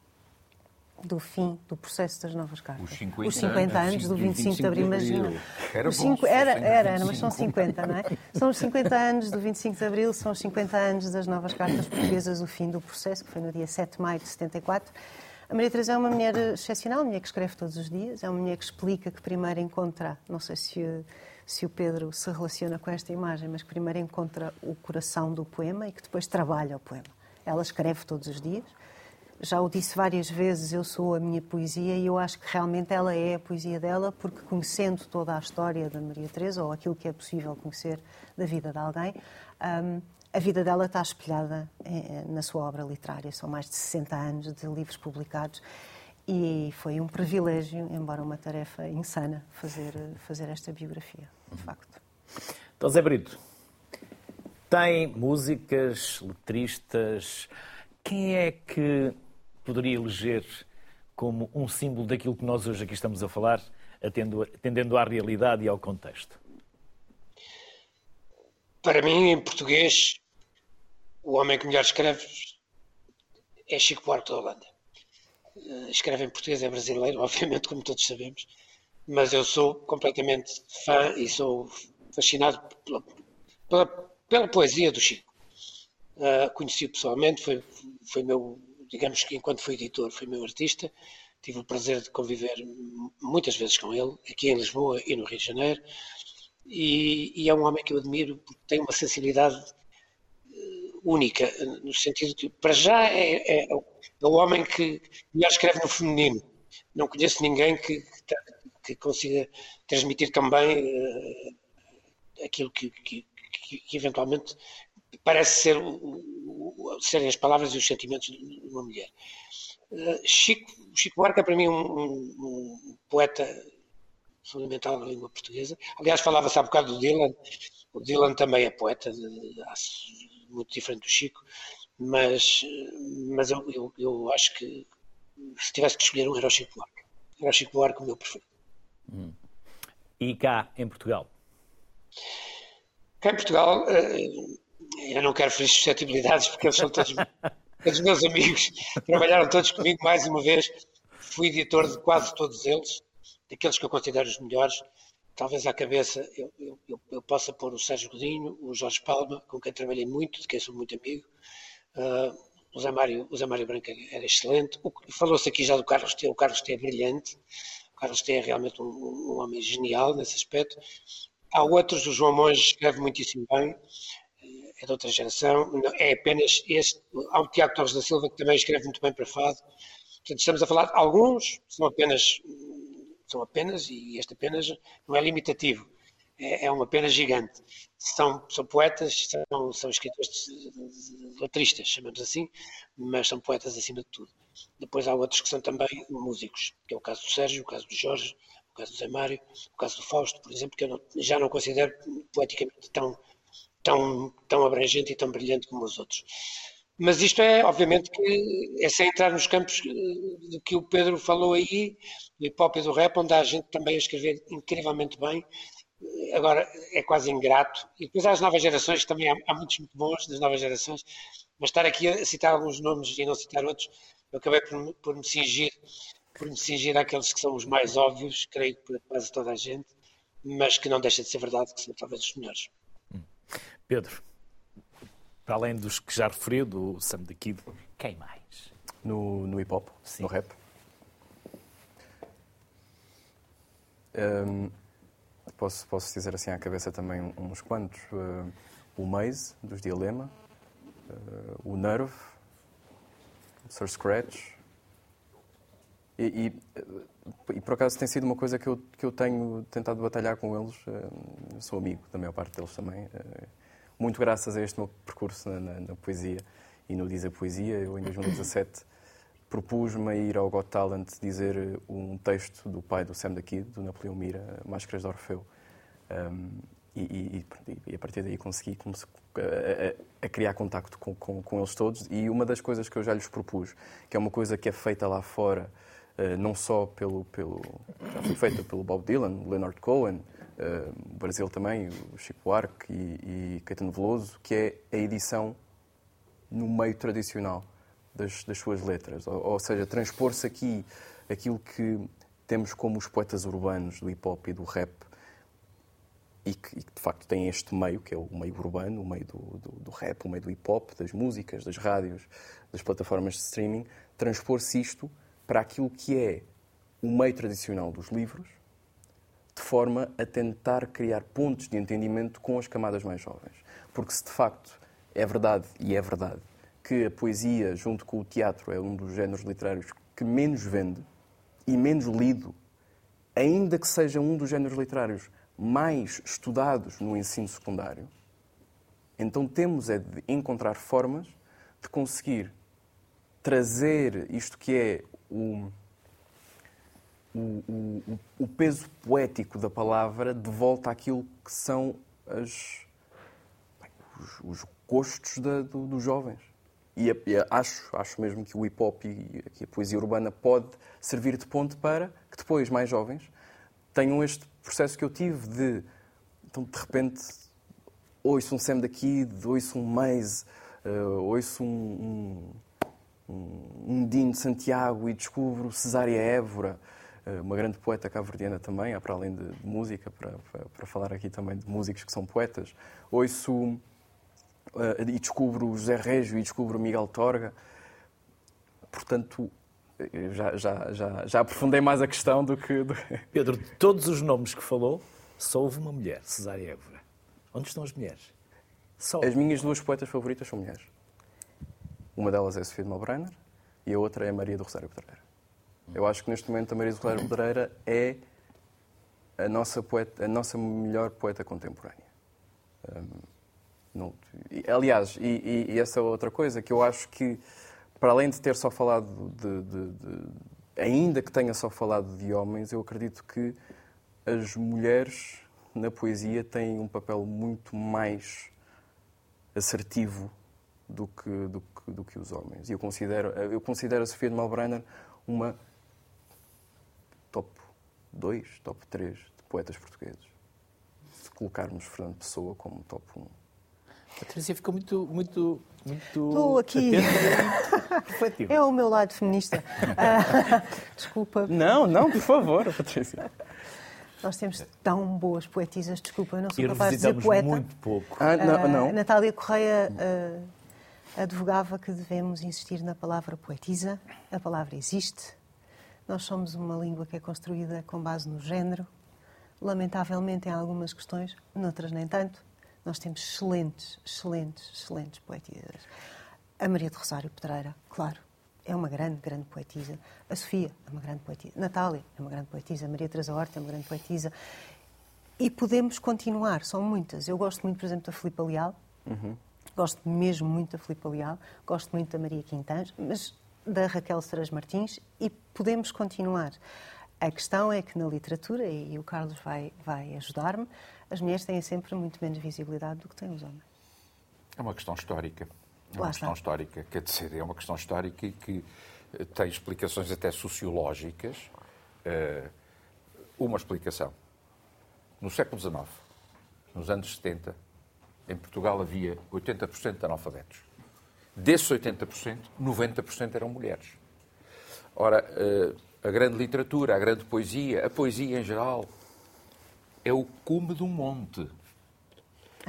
do fim do processo das novas cartas. Os 50, os 50 anos, anos do 25, de Abril, imagina. Era, cinco, era, era, era, mas são 50, não é? São os 50 anos do 25 de Abril, são os 50 anos das novas cartas portuguesas, o fim do processo, que foi no dia 7 de maio de 74. A Maria Teresa é uma mulher excepcional, uma mulher que escreve todos os dias, é uma mulher que explica que primeiro encontra, não sei se, se o Pedro se relaciona com esta imagem, mas que primeiro encontra o coração do poema e que depois trabalha o poema. Ela escreve todos os dias, já o disse várias vezes, eu sou a minha poesia e eu acho que realmente ela é a poesia dela, porque conhecendo toda a história da Maria Teresa, ou aquilo que é possível conhecer da vida de alguém, um, a vida dela está espelhada eh, na sua obra literária. São mais de 60 anos de livros publicados e foi um privilégio, embora uma tarefa insana, fazer, fazer esta biografia, de facto. Então, Zé Brito, tem músicas, letristas. Quem é que poderia eleger como um símbolo daquilo que nós hoje aqui estamos a falar, atendendo à realidade e ao contexto? Para mim, em português, o homem que melhor escreve é Chico Buarque da Holanda. Eh, escreve em português, é brasileiro, obviamente, como todos sabemos, mas eu sou completamente fã e sou fascinado pela, pela, pela poesia do Chico. Uh, conheci-o pessoalmente, foi, foi meu digamos que enquanto fui editor, fui meu artista, tive o prazer de conviver muitas vezes com ele, aqui em Lisboa e no Rio de Janeiro, e, e é um homem que eu admiro porque tem uma sensibilidade eh, única, no sentido que, para já, é, é, é o homem que melhor escreve no feminino. Não conheço ninguém que, que consiga transmitir também uh, aquilo que, que, que, eventualmente parece ser serem as palavras e os sentimentos de uma mulher. Uh, Chico, Chico Buarque é para mim um, um, um, poeta fundamental na língua portuguesa. Aliás, falava-se há bocado do Dylan. O Dylan também é poeta, muito diferente do Chico, mas, mas eu, eu, eu, acho que se tivesse que escolher um era o Chico Buarque. Era o Chico Buarque o meu preferido. Hum. E cá em Portugal? Cá em Portugal, eh, eu não quero ferir suscetibilidades porque eles são todos, todos meus amigos, trabalharam todos comigo mais uma vez. Fui editor de quase todos eles, daqueles que eu considero os melhores. Talvez à cabeça eu, eu, eu possa pôr o Sérgio Godinho, o Jorge Palma, com quem trabalhei muito, de quem sou muito amigo. Uh, o Zé Mário, o Zé Mário Branca era excelente. Falou-se aqui já do Carlos T. O Carlos T é brilhante. O Carlos T é realmente um, um homem genial nesse aspecto. Há outros, o João Monge escreve muitíssimo bem, é de outra geração. É apenas este. Há o Tiago Torres da Silva, que também escreve muito bem para fado. Portanto, estamos a falar de alguns, são apenas, são apenas, e este apenas não é limitativo é, é uma pena gigante. São, são poetas, são, são escritores letristas, chamamos assim, mas são poetas acima de tudo. Depois há outros que são também músicos, que é o caso do Sérgio, o caso do Jorge, o caso do Zé Mário, o caso do Fausto, por exemplo, que eu não, já não considero poeticamente tão, tão, tão abrangente e tão brilhante como os outros. Mas isto é, obviamente, que é sem entrar nos campos de que o Pedro falou aí, do hip hop e do rap, onde há gente também a escrever incrivelmente bem agora é quase ingrato. E depois há as novas gerações, também há, há, muitos muito bons das novas gerações, mas estar aqui a citar alguns nomes e não citar outros, eu acabei por, por me cingir por me cingir àqueles que são os mais óbvios, creio que para quase toda a gente, mas que não deixa de ser verdade que são talvez os melhores. Pedro, para além dos que já referiu, do Sam the Kid, quem mais? No, no hip hop, Sim. no rap. Um, Posso, posso dizer assim à cabeça também uns quantos. Uh, o Maze, dos Dilema, uh, o Nerve, o Sir Scratch. E, e, eh, e, por acaso tem sido uma coisa que eu, que eu tenho tentado batalhar com eles. Uh, sou amigo da maior parte deles também. muito graças a este meu percurso na, na, na poesia e no Diz a Poesia. Eu, em 2017, propus-me a ir ao Got Talent dizer eh, um texto do pai do Sam da Kid, do Napoleão Mira, Máscaras de Orfeu. Um, e, e, e, a partir daí consegui a, a, a criar contacto com, com, com, eles todos. E uma das coisas que eu já lhes propus, que é uma coisa que é feita lá fora, não só pelo, pelo. já foi feita pelo Bob Dylan, Leonard Cohen, o Brasil também, o Chico Buarque e, e Caetano Veloso, que é a edição no meio tradicional das, das suas letras. Ou, ou seja, transpor-se aqui aquilo que temos como os poetas urbanos do hip hop e do rap e que, e que, de facto tem este meio, que é o meio urbano, o meio do, do, do, rap, o meio do hip hop, das músicas, das rádios, das plataformas de streaming, transpor-se isto para aquilo que é o meio tradicional dos livros, de forma a tentar criar pontos de entendimento com as camadas mais jovens. Porque se de facto é verdade, e é verdade, que a poesia, junto com o teatro, é um dos géneros literários que menos vende e menos lido, ainda que seja um dos géneros literários mais estudados no ensino secundário, então temos é de encontrar formas de conseguir trazer isto que é o, o, o, peso poético da palavra de volta àquilo que são as, os, os gostos da, do, dos jovens. E, e, acho, acho mesmo que o hip hop e a poesia urbana pode servir de ponte para que depois mais jovens tenham este processo que eu tive de, então, de repente, ouço um Sam daqui, ouço um Maze, uh, ouço um, um, um Dino de Santiago e descubro Cesária Évora, uh, uma grande poeta cabo-verdiana também, para além de, de música, para, para, para, falar aqui também de músicos que são poetas. Ouço uh, e descubro José Régio e descubro Miguel Torga. Portanto, já, já, já, já aprofundei mais a questão do que. Do... Pedro, de todos os nomes que falou, só houve uma mulher, Cesária Évora. Onde estão as mulheres? Só. As minhas duas poetas favoritas são mulheres. Uma delas é Sofia de Malbrenner e a outra é Maria do Rosário Pedreira. Eu acho que neste momento a Maria do Rosário Pedreira é a nossa, poeta, a nossa melhor poeta contemporânea. Um, aliás, e, e, e, essa é outra coisa que eu acho que, para além de ter só falado de, de, de, Ainda que tenha só falado de homens, eu acredito que as mulheres na poesia têm um papel muito mais assertivo do que, do que, do que os homens. E eu considero, eu considero a Sofia de Malbrenner uma top 2, top 3 de poetas portugueses. Se colocarmos Fernando Pessoa como top 1. A Teresa ficou muito, muito, muito. Estou aqui. refletiva. É o meu lado feminista. Ah, desculpa. Não, não, por favor, Patrícia. Nós temos tão boas poetisas, desculpa, eu não sou E capaz de dizer poeta. muito pouco. Ah, não, Ah, não. Natália Correia ah, advogava que devemos insistir na palavra poetisa. A palavra existe. Nós somos uma língua que é construída com base no género. Lamentavelmente, em algumas questões, noutras nem tanto. Nós temos excelentes, excelentes, excelentes poetisas. A Maria de Rosário Pedreira, claro, é uma grande, grande poetisa. A Sofia é uma grande poetisa. Natália é uma grande poetisa. A Maria Teresa Horta é uma grande poetisa. E podemos continuar, são muitas. Eu gosto muito, por exemplo, da Filipa Leal. Gosto mesmo muito da Filipa Leal. Gosto muito da Maria Quintans, mas da Raquel Seras Martins e podemos continuar. A questão é que na literatura, e o Carlos vai, vai ajudar-me, as mulheres têm sempre muito menos visibilidade do que têm os homens. É uma questão histórica. É Lá uma está. questão histórica, quer dizer, é uma questão histórica e que eh, tem explicações até sociológicas. Eh, Uma explicação. No século XIX, nos anos 70, em Portugal havia 80% de analfabetos. Desses 80%, 90% eram mulheres. Ora, eh, a grande literatura, a grande poesia, a poesia em geral, é o cume de um monte.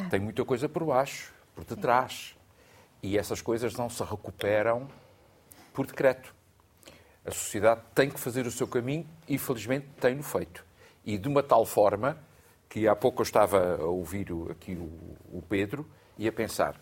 Tem muita coisa por baixo, por detrás. E essas coisas não se recuperam por decreto. A sociedade tem que fazer o seu caminho e, felizmente, tem-no feito. E de uma tal forma que há pouco eu estava a ouvir aqui o, o Pedro e a pensar,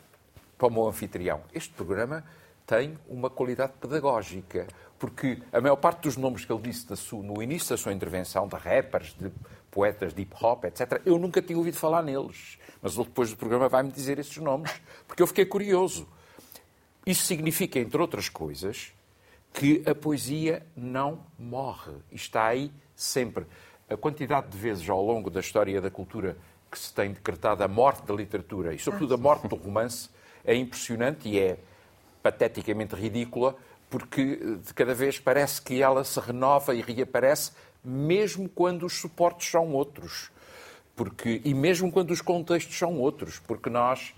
para o meu anfitrião, este programa tem uma qualidade pedagógica, porque a maior parte dos nomes que ele disse no início da sua intervenção, de rappers, de poetas de hip hop, etc., eu nunca tinha ouvido falar neles. Mas ele depois do programa vai-me dizer esses nomes, porque eu fiquei curioso. Isso significa, entre outras coisas, que a poesia não morre. Está aí sempre. A quantidade de vezes ao longo da história da cultura que se tem decretado a morte da literatura e, sobretudo, a morte do romance é impressionante e é pateticamente ridícula, porque de cada vez parece que ela se renova e reaparece, mesmo quando os suportes são outros. Porque, e mesmo quando os contextos são outros, porque nós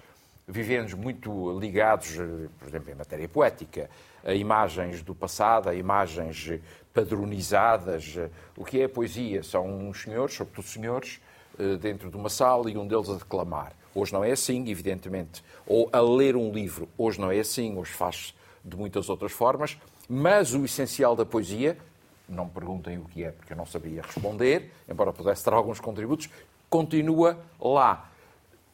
vivemos muito ligados, eh, por exemplo, em matéria poética, a imagens do passado, a imagens padronizadas. O que é a poesia? São uns senhores, sobretudo senhores, eh, dentro de uma sala e um deles a declamar. Hoje não é assim, evidentemente. Ou a ler um livro. Hoje não é assim, hoje faz de muitas outras formas. Mas o essencial da poesia, não me perguntem o que é, porque eu não sabia responder, embora pudesse dar alguns contributos, continua lá.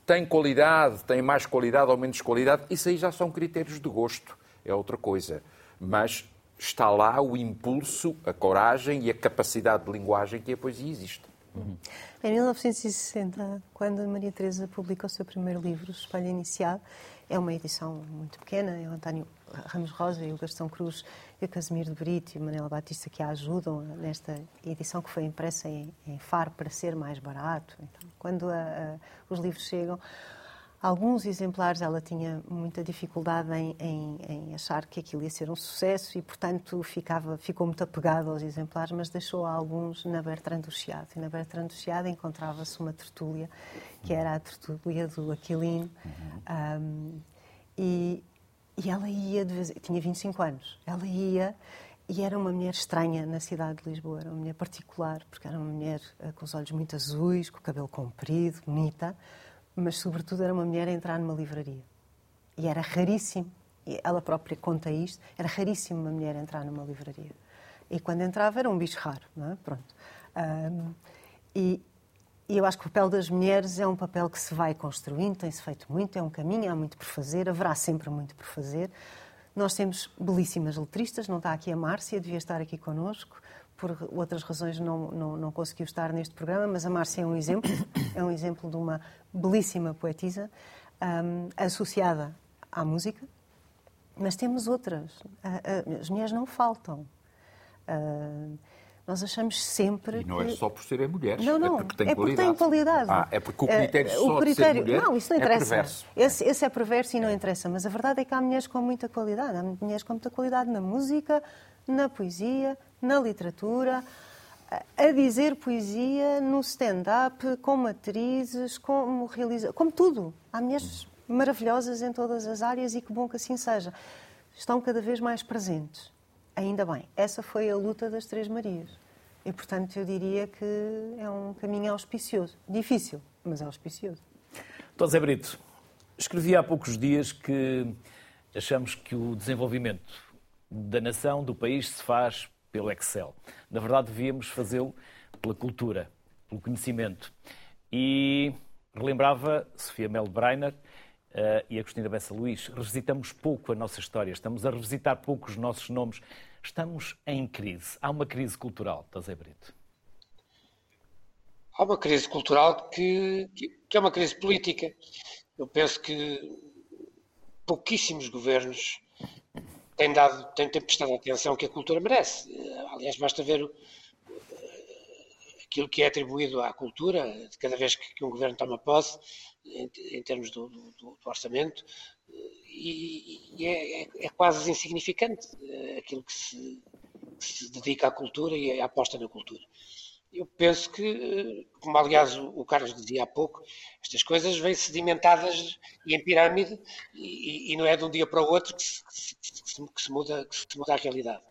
Tem qualidade, tem mais qualidade ou menos qualidade, isso aí já são critérios de gosto, é outra coisa. Mas está lá o impulso, a coragem e a capacidade de linguagem que a poesia existe. Em 1960, quando Maria Teresa publica o seu primeiro livro, Espelho Inicial, é uma edição muito pequena, é o António Ramos Rosa e o Gastão Cruz e o Casimiro de Brito e o Manela Batista que a ajudam nesta edição que foi impressa em, em Faro para ser mais barato. Então, quando a- a- os livros chegam, alguns exemplares ela tinha muita dificuldade em, em- em achar que aquilo ia ser um sucesso e, portanto, ficava, ficou muito apegada aos exemplares, mas deixou alguns na Bertrand do Chiado. E na Bertrand do Chiado encontrava-se uma tertúlia, que era a tertúlia do Aquilino, Ahm, e, e ela ia, de vez, tinha 25 anos, ela ia e era uma mulher estranha na cidade de Lisboa, era uma mulher particular, porque era uma mulher eh, com os olhos muito azuis, com o cabelo comprido, bonita, mas sobretudo era uma mulher a entrar numa livraria. E era raríssimo, e ela própria conta isto, era raríssimo uma mulher entrar numa livraria. E quando entrava era um bicho raro, não é? Pronto. Ahm, e, e eu acho que o papel das mulheres é um papel que se vai construindo, tem-se feito muito, é um caminho, há muito por fazer, haverá sempre muito por fazer. Nós temos belíssimas letristas, não está aqui a Márcia, devia estar aqui connosco, por outras razões não, não, não conseguiu estar neste programa, mas a Márcia é um exemplo, é um exemplo de uma belíssima poetisa ahm, associada à música, mas temos outras. As mulheres não faltam. Ah, nós achamos sempre E não que... é só por serem mulheres, Não, não. é porque têm é porque qualidade. tem qualidade. Ah, é porque o critério o só de ser critério- mulher Não, isso não é interessa. perverso. Esse, esse é perverso e não interessa. Mas a verdade é que há mulheres com muita qualidade. Há mulheres com muita qualidade na música, na poesia, na literatura. a dizer poesia no stand-up, como atrizes, como realiza, como tudo. Há mulheres maravilhosas em todas as áreas e que bom que assim seja. Estão cada vez mais presentes. Ainda bem. Essa foi a luta das Três Marias. E, portanto, eu diria que é um caminho auspicioso. Difícil, mas auspicioso. Dr. Zé Brito, escrevi há poucos dias que achamos que o desenvolvimento da nação, do país, se faz pelo Excel. Na verdade, devíamos fazê-lo pela cultura, pelo conhecimento. E relembrava Sofia Mel Breiner uh, e Agostina Bessa Luís, revisitamos pouco a nossa história, estamos a revisitar pouco os nossos nomes. Estamos em crise. Há uma crise cultural, José Brito. Há uma crise cultural que, que é uma crise política. Eu penso que pouquíssimos governos têm, dado, têm, têm prestado atenção que a cultura merece. Aliás, basta ver aquilo que é atribuído à cultura, de cada vez que, um governo toma posse, em, em termos do, do, do, orçamento, e, e é, é, é, quase insignificante eh, aquilo que se, que se, dedica à cultura e à aposta na cultura. Eu penso que, eh, como aliás o Carlos dizia há pouco, estas coisas vêm sedimentadas e em pirâmide e, e, não é de um dia para o outro que se, que se, que se muda, que se muda a realidade.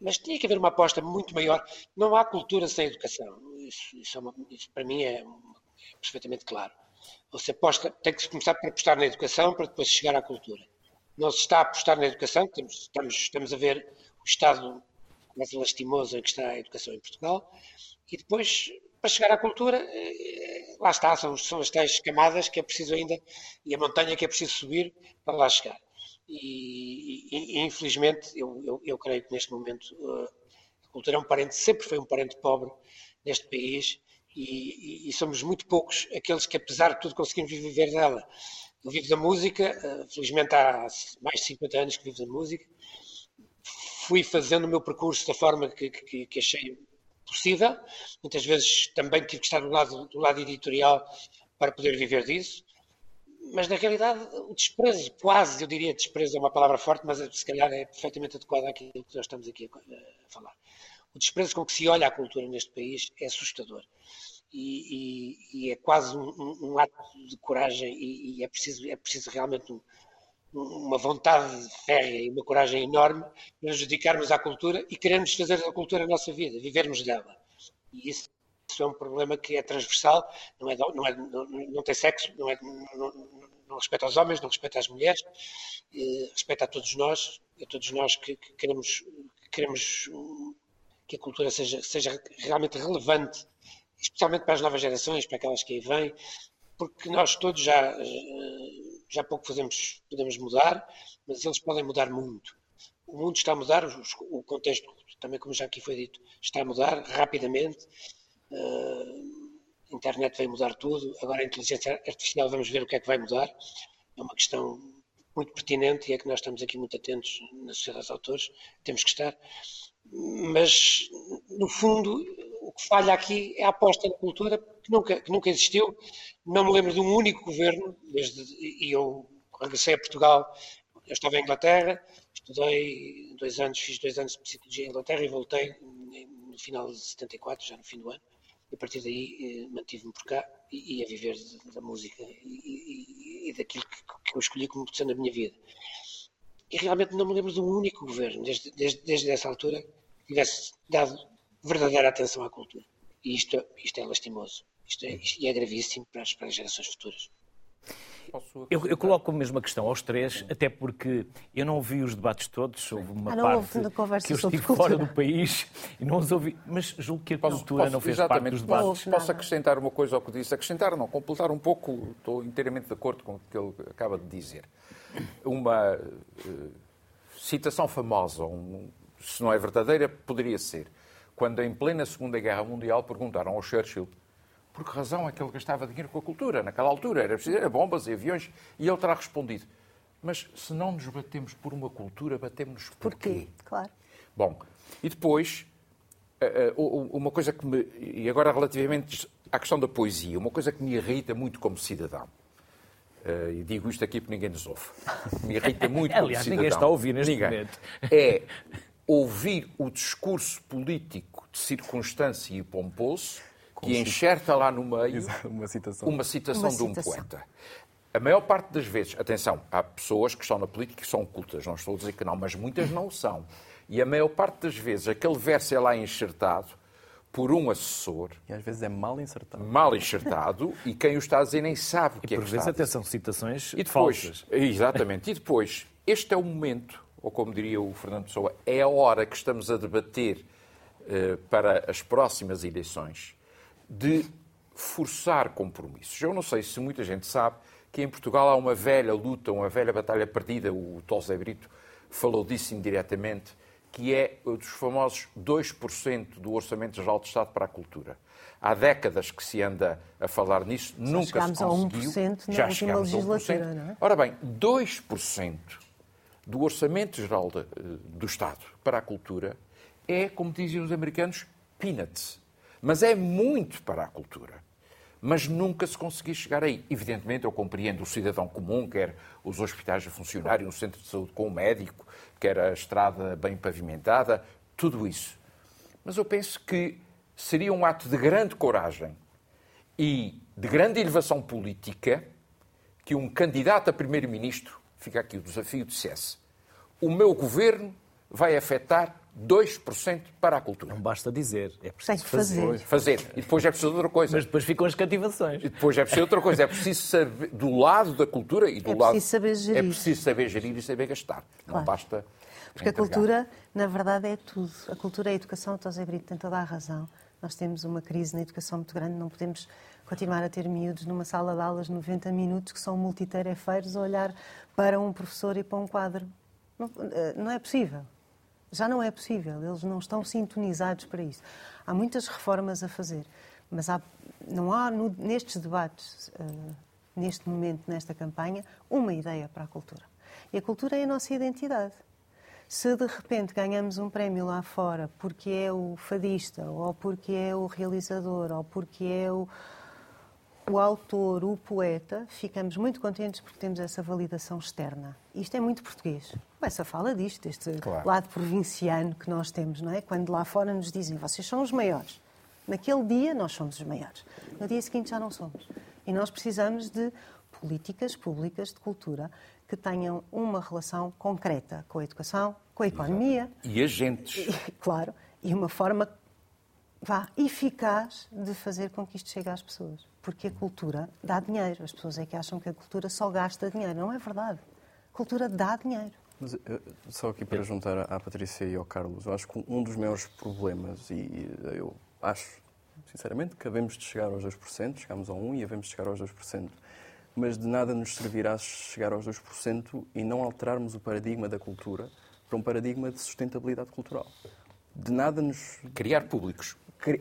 Mas tinha que haver uma aposta muito maior. Não há cultura sem educação. Isso, isso, é uma, isso para mim é, é, perfeitamente claro. Você aposta, tem que começar por apostar na educação para depois chegar à cultura. Não se está a apostar na educação, estamos, estamos, estamos a ver o estado mais lastimoso que está a educação em Portugal, e depois, para chegar à cultura, eh, lá está, são, são as tais camadas que é preciso ainda, e a montanha que é preciso subir para lá chegar. E, e, infelizmente, eu, eu, eu, creio que neste momento uh, a cultura é um parente, sempre foi um parente pobre neste país e, e, somos muito poucos aqueles que, apesar de tudo, conseguimos viver dela. Eu vivo da música, uh, felizmente há mais de 50 anos que vivo da música. Fui fazendo o meu percurso da forma que, que, que achei possível. Muitas vezes também tive que estar do lado, do lado editorial para poder viver disso mas na realidade o desprezo, quase eu diria desprezo é uma palavra forte, mas se calhar é perfeitamente adequada àquilo que nós estamos aqui a falar. O desprezo com que se olha a cultura neste país é assustador. E, e, e é quase um, um, um, ato de coragem e, e, é, preciso, é preciso realmente um, uma vontade férrea e uma coragem enorme para nos dedicarmos à cultura e queremos fazer da cultura a nossa vida, vivermos dela. E isso isso é um problema que é transversal, não, é, não, é, não, não tem sexo, não, é, não, respeita aos homens, não respeita às mulheres, eh, respeita a todos nós, a todos nós que, que queremos, que queremos que a cultura seja, seja realmente relevante, especialmente para as novas gerações, para aquelas que aí vêm, porque nós todos já, eh, já pouco fazemos, podemos mudar, mas eles podem mudar muito. O mundo está a mudar, o contexto, também como já aqui foi dito, está a mudar rapidamente Uh, a internet vai mudar tudo, agora a inteligência artificial vamos ver o que é que vai mudar. É uma questão muito pertinente e é que nós estamos aqui muito atentos na Sociedade dos Autores, temos que estar. Mas, no fundo, o que falha aqui é a aposta na cultura, que nunca, que nunca existiu. Não me lembro de um único governo, desde, e eu regressei a Portugal, eu estava em Inglaterra, estudei dois anos, fiz dois anos de psicologia em Inglaterra e voltei no final de 74, já no fim do ano e a partir daí eh, mantive-me por cá e, e, a viver da música e, e, e daquilo que, que, eu escolhi como sendo a minha vida. E realmente não me lembro de um único governo, desde, desde, desde essa altura, que tivesse dado verdadeira atenção à cultura. E isto, isto é lastimoso. Isto é, isto é gravíssimo para as, para as gerações futuras. Eu, eu, coloco a mesma questão aos três, até porque eu não ouvi os debates todos, houve uma ah, parte que eu estive fora do país e não os ouvi, mas julgo que a cultura posso, posso, não fez parte dos debates. Posso acrescentar uma coisa ao que disse? Acrescentar não, completar um pouco, estou inteiramente de acordo com o que ele acaba de dizer. Uma uh, citação famosa, um, se não é verdadeira, poderia ser, quando em plena Segunda Guerra Mundial perguntaram ao Churchill por que razão é que ele gastava dinheiro com a cultura? Naquela altura era preciso era bombas e aviões e ele terá respondido. Mas se não nos batemos por uma cultura, batemos por quê? Claro. Bom, e depois, eh, eh, uma coisa que me. E agora relativamente à questão da poesia, uma coisa que me irrita muito como cidadão. Eh, e digo isto aqui porque ninguém nos ouve. Me irrita muito como Aliás, ninguém está a ouvir neste ninguém. momento. É ouvir o discurso político de circunstância e pomposo que enxerta lá no meio Uma citação. uma citação Uma de um citação. poeta. A maior parte das vezes, atenção, há pessoas que estão na política que são cultas, não estou a dizer que não, mas muitas não são. E a maior parte das vezes aquele verso é lá enxertado por um assessor, E às vezes é mal insertado. mal enxertado, e quem o está a dizer nem sabe o que é Por que vezes está a até dizer. são citações E depois, falsas. exatamente, e depois, este é o momento, ou como diria o Fernando Pessoa, é a hora que estamos a debater eh, para as próximas eleições de forçar compromissos. Eu não sei se muita gente sabe que em Portugal há uma velha luta, uma velha batalha perdida, o Tosé Brito falou disso indiretamente, que é o dos famosos 2% do Orçamento Geral de Estado para a cultura. Há décadas que se anda a falar nisso, nunca se chegámos a conseguiu. 1% na Já última chegámos a 1%. legislatura, não é? Ora bem, 2% do Orçamento Geral de- do Estado para a cultura é, como dizem os americanos, peanuts. Mas é muito para a cultura. Mas nunca se conseguiu chegar aí. Evidentemente, eu compreendo o cidadão comum, quer os hospitais a funcionarem, um centro de saúde com o médico, quer a estrada bem pavimentada, tudo isso. Mas eu penso que seria um ato de grande coragem e de grande elevação política que um candidato a primeiro-ministro, fica aqui o desafio, dissesse: o meu governo vai afetar 2% para a cultura. Não basta dizer, é Tem preciso que fazer. Fazer. E depois é preciso outra coisa. Mas depois ficam as cativações. E depois é preciso outra coisa. É preciso saber, do lado da cultura e do É lado. preciso saber gerir. É preciso saber gerir e saber gastar. Não Claro. basta. Porque a entregar. cultura, na verdade, é tudo. A cultura é a educação, o Tosé Brito tem toda a razão. Nós temos uma crise na educação muito grande, não podemos continuar a ter miúdos numa sala de aulas 90 minutos que são multitarefeiros a olhar para um professor e para um quadro. Não, eh, não é possível. Já não é possível, eles não estão sintonizados para isso. Há muitas reformas a fazer, mas há- não há no- nestes debates, eh, neste momento, nesta campanha, uma ideia para a cultura. E a cultura é a nossa identidade. Se de repente ganhamos um prémio lá fora porque é o fadista, ou porque é o realizador, ou porque é o, o autor, o poeta, ficamos muito contentes porque temos essa validação externa. Isto é muito português. Essa fala disto, este Claro. lado provinciano que nós temos, não é? Quando lá fora nos dizem, vocês são os maiores. Naquele dia nós somos os maiores. No dia seguinte já não somos. E nós precisamos de políticas públicas de cultura que tenham uma relação concreta com a educação, com a economia, E agentes. e, claro, e uma forma vá, eficaz de fazer com que isto chegue às pessoas. Porque a cultura dá dinheiro. As pessoas é que acham que a cultura só gasta dinheiro. Não é verdade. A cultura dá dinheiro. Mas, eh, só aqui para juntar à Patrícia e ao Carlos, eu acho que um dos maiores problemas, e eu acho, sinceramente, que havemos de chegar aos 2%, chegamos a 1% e havemos de chegar aos 2%. Mas de nada nos servirá chegar aos 2% e não alterarmos o paradigma da cultura para um paradigma de sustentabilidade cultural. De nada nos Criar públicos.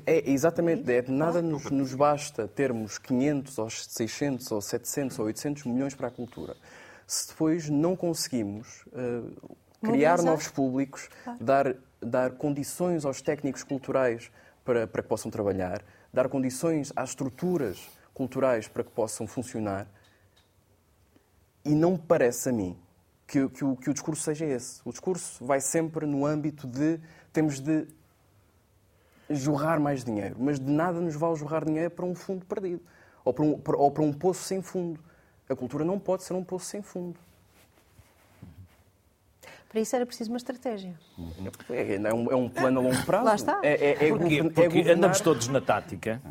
É, exatamente, é, nada nos, nos basta termos 500 ou 600 ou 700 ou 800 milhões para a cultura. Se depois não conseguimos eh, criar novos públicos, dar, dar condições aos técnicos culturais para, para que possam trabalhar, dar condições às estruturas culturais para que possam funcionar, e não me parece a mim que, que o, que o discurso seja esse. O discurso vai sempre no âmbito de temos de jorrar mais dinheiro, mas de nada nos vale jorrar dinheiro para um fundo perdido ou para um, para- ou para um poço sem fundo. A cultura não pode ser um poço sem fundo. Para isso era preciso uma estratégia. É, é um, é um plano a longo prazo. Lá está. É, é, é, Porquê? é Porque governar, andamos todos na tática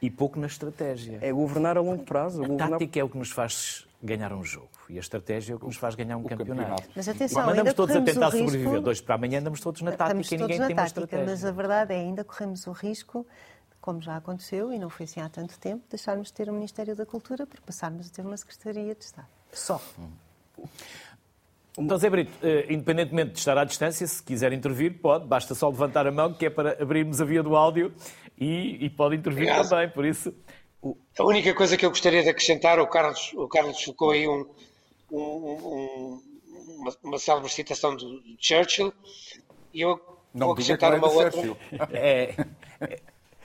e pouco na estratégia. é governar a longo prazo. A governar- tática é o que nos faz ganhar um jogo e a estratégia é o que nos faz ganhar um campeonato. campeonato. Mas atenção, ainda andamos todos a tentar risco- sobreviver dois para amanhã, andamos todos na tática Estamos e ninguém todos tem na uma tática, estratégia. mas a verdade é ainda corremos o risco, como já aconteceu, e não foi assim há tanto tempo, de deixarmos de ter o Ministério da Cultura para passarmos a ter uma Secretaria de Estado. Só. Então, Zé Brito, eh, independentemente de estar à distância, se quiser intervir, pode, basta só levantar a mão, que é para abrirmos a via do áudio e, e pode intervir Obrigado. também, por isso. A única coisa que eu gostaria de acrescentar, o Carlos, o Carlos focou aí um, um- um- uma, uma célebre citação do Churchill, e eu Não vou acrescentar é uma outra. Churchill. É, é,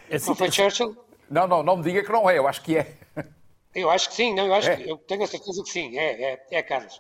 é Não foi Churchill? Não, não, não me diga que não é, eu acho que é. Eu acho que sim, não, eu acho É. que eu tenho a certeza que sim, é, é, é Carlos.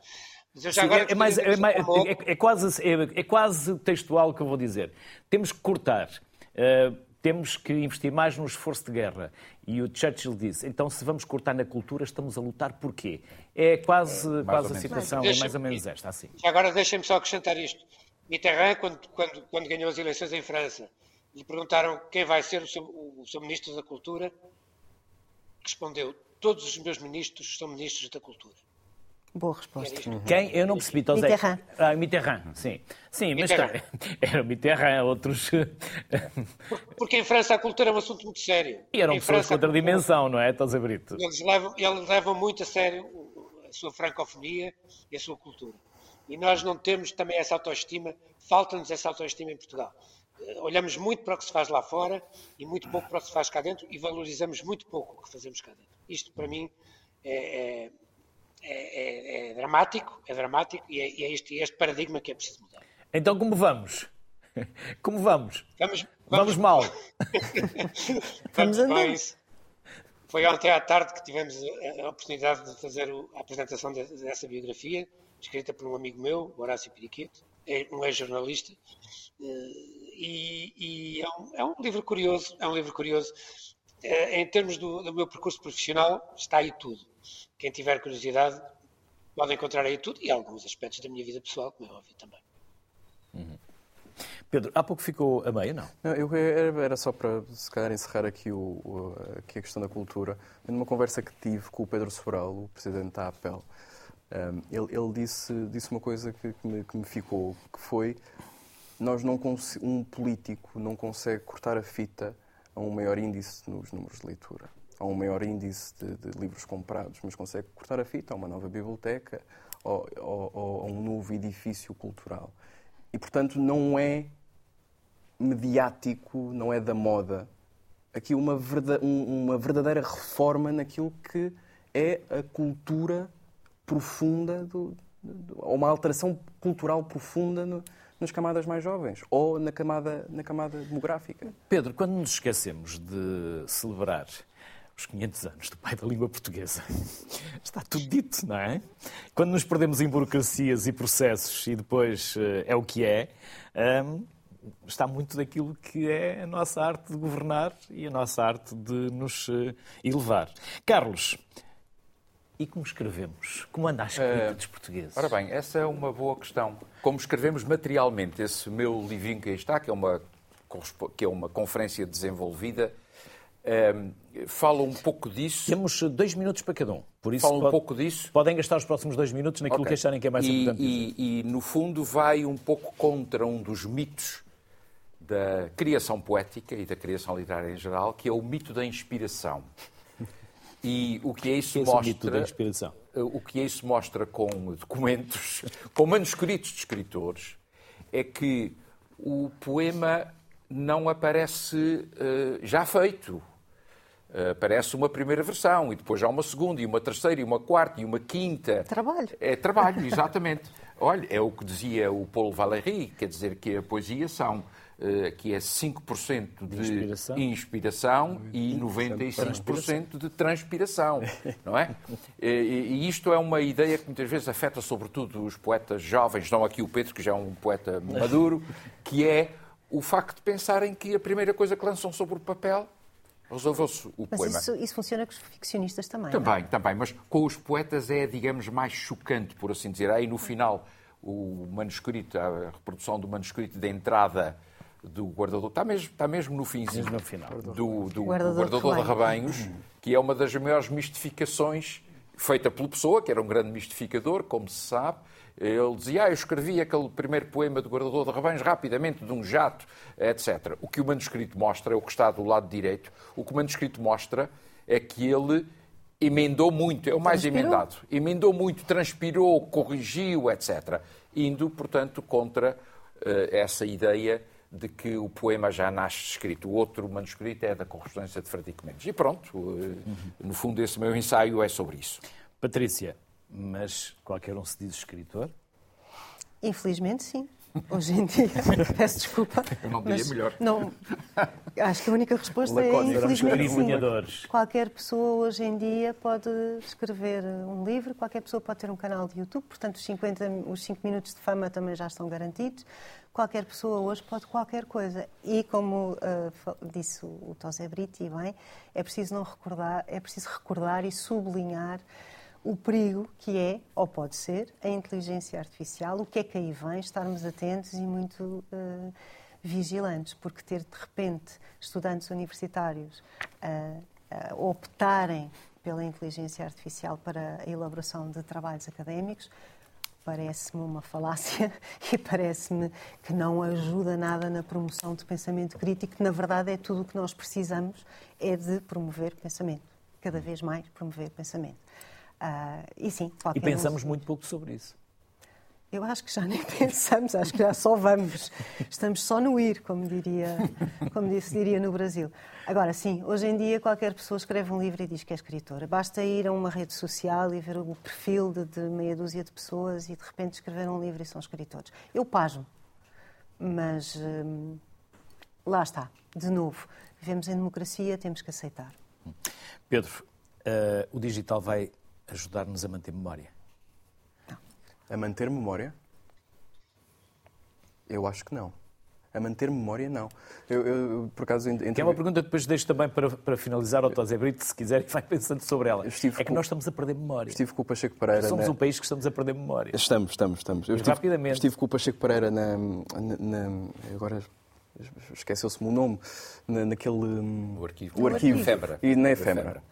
Sim, é, é mais- é mais- é- é quase, é, é quase textual o que eu vou dizer. Temos que cortar. Uh, temos que investir mais no esforço de guerra. E o Churchill disse, então se vamos cortar na cultura, estamos a lutar por quê? É quase, ou quase a situação, é mais ou menos esta, assim. Já Agora deixem-me só acrescentar isto. Mitterrand, quando, quando, quando ganhou as eleições em França, lhe perguntaram quem vai ser o seu, o seu ministro da Cultura, respondeu: Todos os meus ministros são ministros da Cultura. Boa resposta. isto. Quem? Eu não percebi. Tosé. Mitterrand. Ah, Mitterrand, sim. Sim, mas Mitterrand. era Mitterrand, outros... Porque em França a cultura é um assunto muito sério. e eram Em pessoas França, com outra dimensão, não é, Tosé Brito? Eles levam, eles levam muito a sério a sua francofonia e a sua cultura. E nós não temos também essa autoestima, falta-nos essa autoestima em Portugal. Eh, Olhamos muito para o que se faz lá fora e muito pouco para o que se faz cá dentro e valorizamos muito pouco o que fazemos cá dentro. Isto, para mim, é, é- é- é- é dramático, é dramático e é, e é este, este paradigma que é preciso mudar. Então como vamos? Como vamos? Vamos, Vamos mal. Vamos andando. Foi ontem à tarde que tivemos a, a oportunidade de fazer o- a apresentação de- dessa biografia, escrita por um amigo meu, Horácio Piriquete, é um ex-jornalista, eh, e, e é, um, é um livro curioso, é um livro curioso. Eh, Em termos do, do meu percurso profissional, está aí tudo. Quem tiver curiosidade pode encontrar aí tudo e alguns aspectos da minha vida pessoal, como é óbvio também. Pedro, há pouco ficou a meia, não? Não, eu era, era só para, se calhar, encerrar aqui, o, o- aqui a questão da cultura. Numa conversa que tive com o Pedro Sobral, o presidente da APEL, um, ele, ele disse, disse uma coisa que, que me, que me ficou, que foi nós não um político não consegue cortar a fita a um maior índice nos números de leitura, a um maior índice de, de livros comprados, mas consegue cortar a fita a uma nova biblioteca ou, a um novo edifício cultural. E, portanto, não é mediático, não é da moda. Aqui uma, um- uma verdadeira reforma naquilo que é a cultura profunda, do, do- uma alteração cultural profunda no- nas camadas mais jovens, ou na camada, na camada demográfica. Pedro, quando nos esquecemos de celebrar os 500 anos do pai da língua portuguesa, está tudo dito, não é? Quando nos perdemos em burocracias e processos e depois eh, é o que é, hum, está muito daquilo que é a nossa arte de governar e a nossa arte de nos eh, elevar. Carlos, e como escrevemos? Como anda a escrita dos portugueses? Ora bem, essa é uma boa questão. Como escrevemos materialmente esse meu livrinho que aí está, que é uma, que é uma conferência desenvolvida, ehm, fala um pouco disso. Temos eh, dois minutos para cada um. Por isso, Fala um pode- pouco disso. Podem gastar os próximos dois minutos naquilo Ok. que acharem que é mais e, importante. E, e, no fundo, vai um pouco contra um dos mitos da criação poética e da criação literária em geral, que é o mito da inspiração. E o que é isso Que é esse mostra... mito da inspiração? O que isso mostra com documentos, com manuscritos de escritores, é que o poema não aparece eh, já feito. Eh, Aparece uma primeira versão, e depois já uma segunda, e uma terceira, e uma quarta, e uma quinta. Trabalho. É trabalho, exatamente. Olha, é o que dizia o Paulo Valéry, quer dizer que a poesia são eh, que é 5% de inspiração. inspiração e 95% de transpiração, não é? E, e isto é uma ideia que muitas vezes afeta sobretudo os poetas jovens, não aqui o Pedro, que já é um poeta maduro, que é o facto de pensarem que a primeira coisa que lançam sobre o papel resolveu-se o Mas poema. isso, isso funciona com os ficcionistas também. não é? Também, também, mas com os poetas é, digamos, mais chocante, por assim dizer. Aí no final, o manuscrito, a reprodução do manuscrito de entrada do guardador, está mesmo, está mesmo no finzinho Mesmo no final. do, do Guardador de guardador de rebanho. rebanhos, que é uma das maiores mistificações feita pela pessoa, que era um grande mistificador, como se sabe. Ele dizia, ah, eu escrevi aquele primeiro poema do guardador de rebanhos rapidamente, de um jato, etc. O que o manuscrito mostra, é o que está do lado direito, o que o manuscrito mostra é que ele emendou muito, é o mais Transpirou. emendado. Emendou muito, transpirou, corrigiu, etc. Indo, portanto, contra eh, essa ideia de que o poema já nasce escrito. O outro manuscrito é da correspondência de Frederico Mendes. E pronto, eh, no fundo, esse meu ensaio é sobre isso. Patrícia, mas qualquer um se diz escritor? Infelizmente, sim. Hoje em dia, peço desculpa. Eu não diria melhor. Não, acho que a única resposta é infelizmente sim. Qualquer pessoa hoje em dia pode escrever um livro, qualquer pessoa pode ter um canal de YouTube, portanto os 50, os 5 minutos de fama também já estão garantidos. Qualquer pessoa hoje pode qualquer coisa. E como fa- disse o Tosé Brito, e bem, é preciso não recordar, é preciso recordar e sublinhar o perigo que é, ou pode ser, a inteligência artificial, o que é que aí vem, estarmos atentos e muito eh, vigilantes, porque ter de repente estudantes universitários a, a optarem pela inteligência artificial para a elaboração de trabalhos académicos parece-me uma falácia e parece-me que não ajuda nada na promoção de pensamento crítico, que na verdade é tudo o que nós precisamos, é de promover pensamento, cada vez mais promover pensamento. Ah, e sim, E qualquer pensamos uso- muito pouco sobre isso. Eu acho que já nem pensamos, acho que já só vamos. Estamos só no ir, como diria, como se diria no Brasil. Agora, sim, hoje em dia qualquer pessoa escreve um livro e diz que é escritora. Basta ir a uma rede social e ver o perfil de, de meia dúzia de pessoas e de repente escrever um livro e são escritores. Eu pasmo, mas hum, lá está, de novo, vivemos em democracia, temos que aceitar. Pedro, eh, o digital vai ajudar-nos a manter memória? A manter memória? Eu acho que não. A manter memória, não. Eu, eu, por acaso, entre... Que é uma pergunta que depois deixo também para, para finalizar ao Tosé Brito, se quiser, e vai pensando sobre ela. Estive é que com- nós estamos a perder memória. Estive com o Pacheco Pereira... Somos na- um país que estamos a perder memória. Estamos, estamos, estamos. Eu estive, rapidamente. estive com o Pacheco Pereira na. na- na- agora esqueceu-se-me o nome. Na, naquele. hum, O arquivo. O arquivo. Efêmera. E na Efêmera.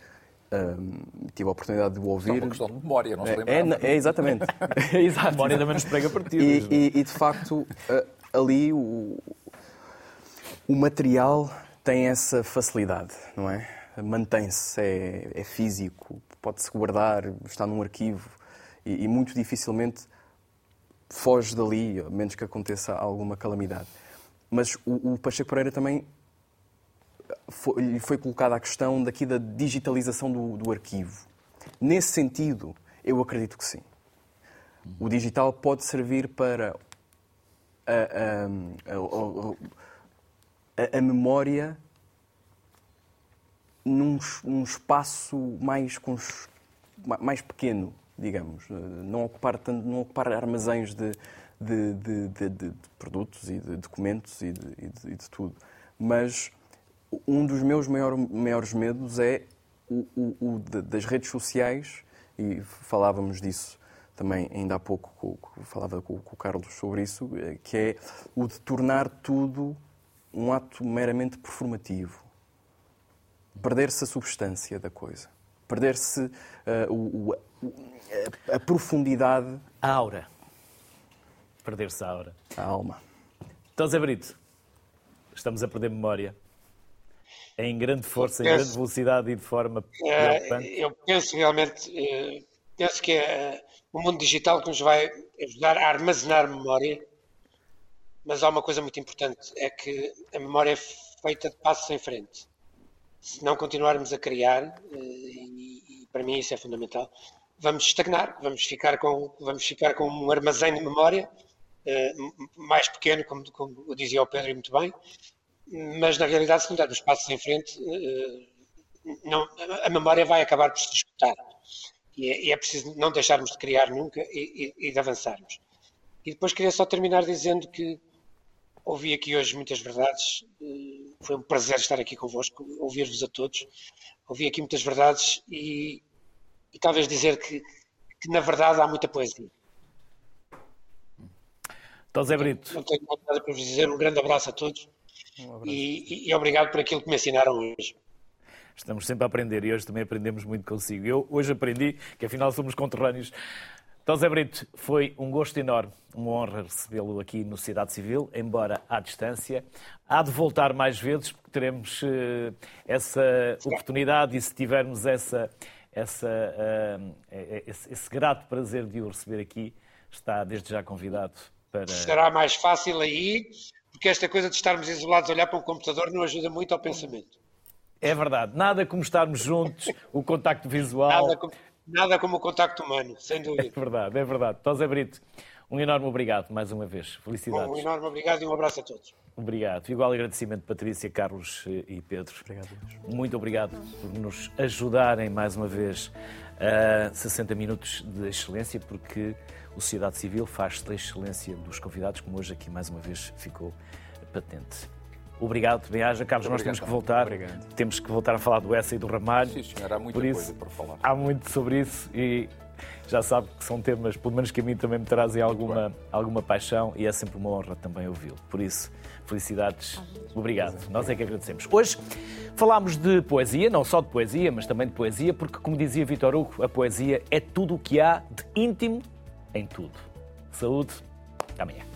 Hum, tive a oportunidade de o ouvir. uma questão de memória, não se É, lembra. é, é, exatamente. É. A memória também nos prega partidas. E, é? e- e, de facto, ali o, o material tem essa facilidade, não é? Mantém-se, é, é físico, pode-se guardar, está num arquivo e, e muito dificilmente foge dali, a menos que aconteça alguma calamidade. Mas o, o Pacheco Pereira também foi, foi colocada a questão daqui da digitalização do, do arquivo. Nesse sentido, eu acredito que sim. O digital pode servir para a, a- a- a- memória num, num espaço mais, mais pequeno, digamos. Não ocupar, tanto, não ocupar armazéns de, de- de- de- produtos e de documentos e de, e e tudo. Mas um dos meus maior- maiores medos é o, o- o das redes sociais, e falávamos disso também ainda há pouco, com- falava com, com o Carlos sobre isso, eh, que é o de tornar tudo um ato meramente performativo. Perder-se a substância da coisa. Perder-se eh, o- a, a profundidade A aura. Perder-se a aura. da alma. Tosé Brito, estamos a perder memória. Em grande força, em Penso- grande velocidade e de forma Eh, preocupante. Eu penso realmente, eh, penso que é o mundo digital que nos vai ajudar a armazenar memória, mas há uma coisa muito importante, é que a memória é feita de passos em frente. Se não continuarmos a criar, e, para mim isso é fundamental, vamos estagnar, vamos ficar com, vamos ficar com um armazém de memória mais pequeno, como, como dizia o Pedro e muito bem, mas na realidade se não dermos passos em frente, eh, não- a memória vai acabar por se esgotar. E é, e é preciso não deixarmos de criar nunca e, e- e de avançarmos. E depois queria só terminar dizendo que ouvi aqui hoje muitas verdades. eh, Foi um prazer estar aqui convosco, ouvir-vos a todos. Ouvi aqui muitas verdades e, talvez dizer que, que, na verdade, há muita poesia. Tosé Brito, Não tenho nada para vos dizer. Um grande abraço a todos e, e- e obrigado por aquilo que me ensinaram hoje. estamos sempre a aprender e hoje também aprendemos muito consigo. Eu hoje aprendi que afinal somos conterrâneos. Tosé Brito, foi um gosto enorme, uma honra recebê-lo aqui no Sociedade Civil, embora à distância. Há de voltar mais vezes, porque teremos eh, essa oportunidade e se tivermos essa, essa, eh, esse, esse grato prazer de o receber aqui, está desde já convidado para. Será mais fácil aí, porque esta coisa de estarmos isolados a olhar para um computador não ajuda muito ao pensamento. É verdade, nada como estarmos juntos, o contacto visual. Nada como, nada como o contacto humano, sem É dúvida. verdade, é verdade. Tosé Brito, Um enorme obrigado mais uma vez. Felicidades. Um enorme obrigado e um abraço a todos. Obrigado. Igual agradecimento, Patrícia, Carlos e Pedro. Obrigado. Muito obrigado por nos ajudarem mais uma vez a 60 minutos de excelência, porque o Sociedade Civil faz da excelência dos convidados, como hoje aqui mais uma vez ficou patente. Obrigado, bem-aja. Carlos, nós temos que voltar. Obrigado. Temos que voltar a falar do Essa e do Ramalho. Sim, senhor, há muita Por isso, coisa para falar. Há muito sobre isso e já sabe que são temas, pelo menos que a mim também me trazem alguma, alguma paixão e é sempre uma honra também ouvi-lo. Por isso, felicidades. Obrigado. Nós é que agradecemos. Hoje falámos de poesia, não só de poesia, mas também de poesia, porque, como dizia Vitor Hugo, a poesia é tudo o que há de íntimo em tudo. Saúde. Amanhã.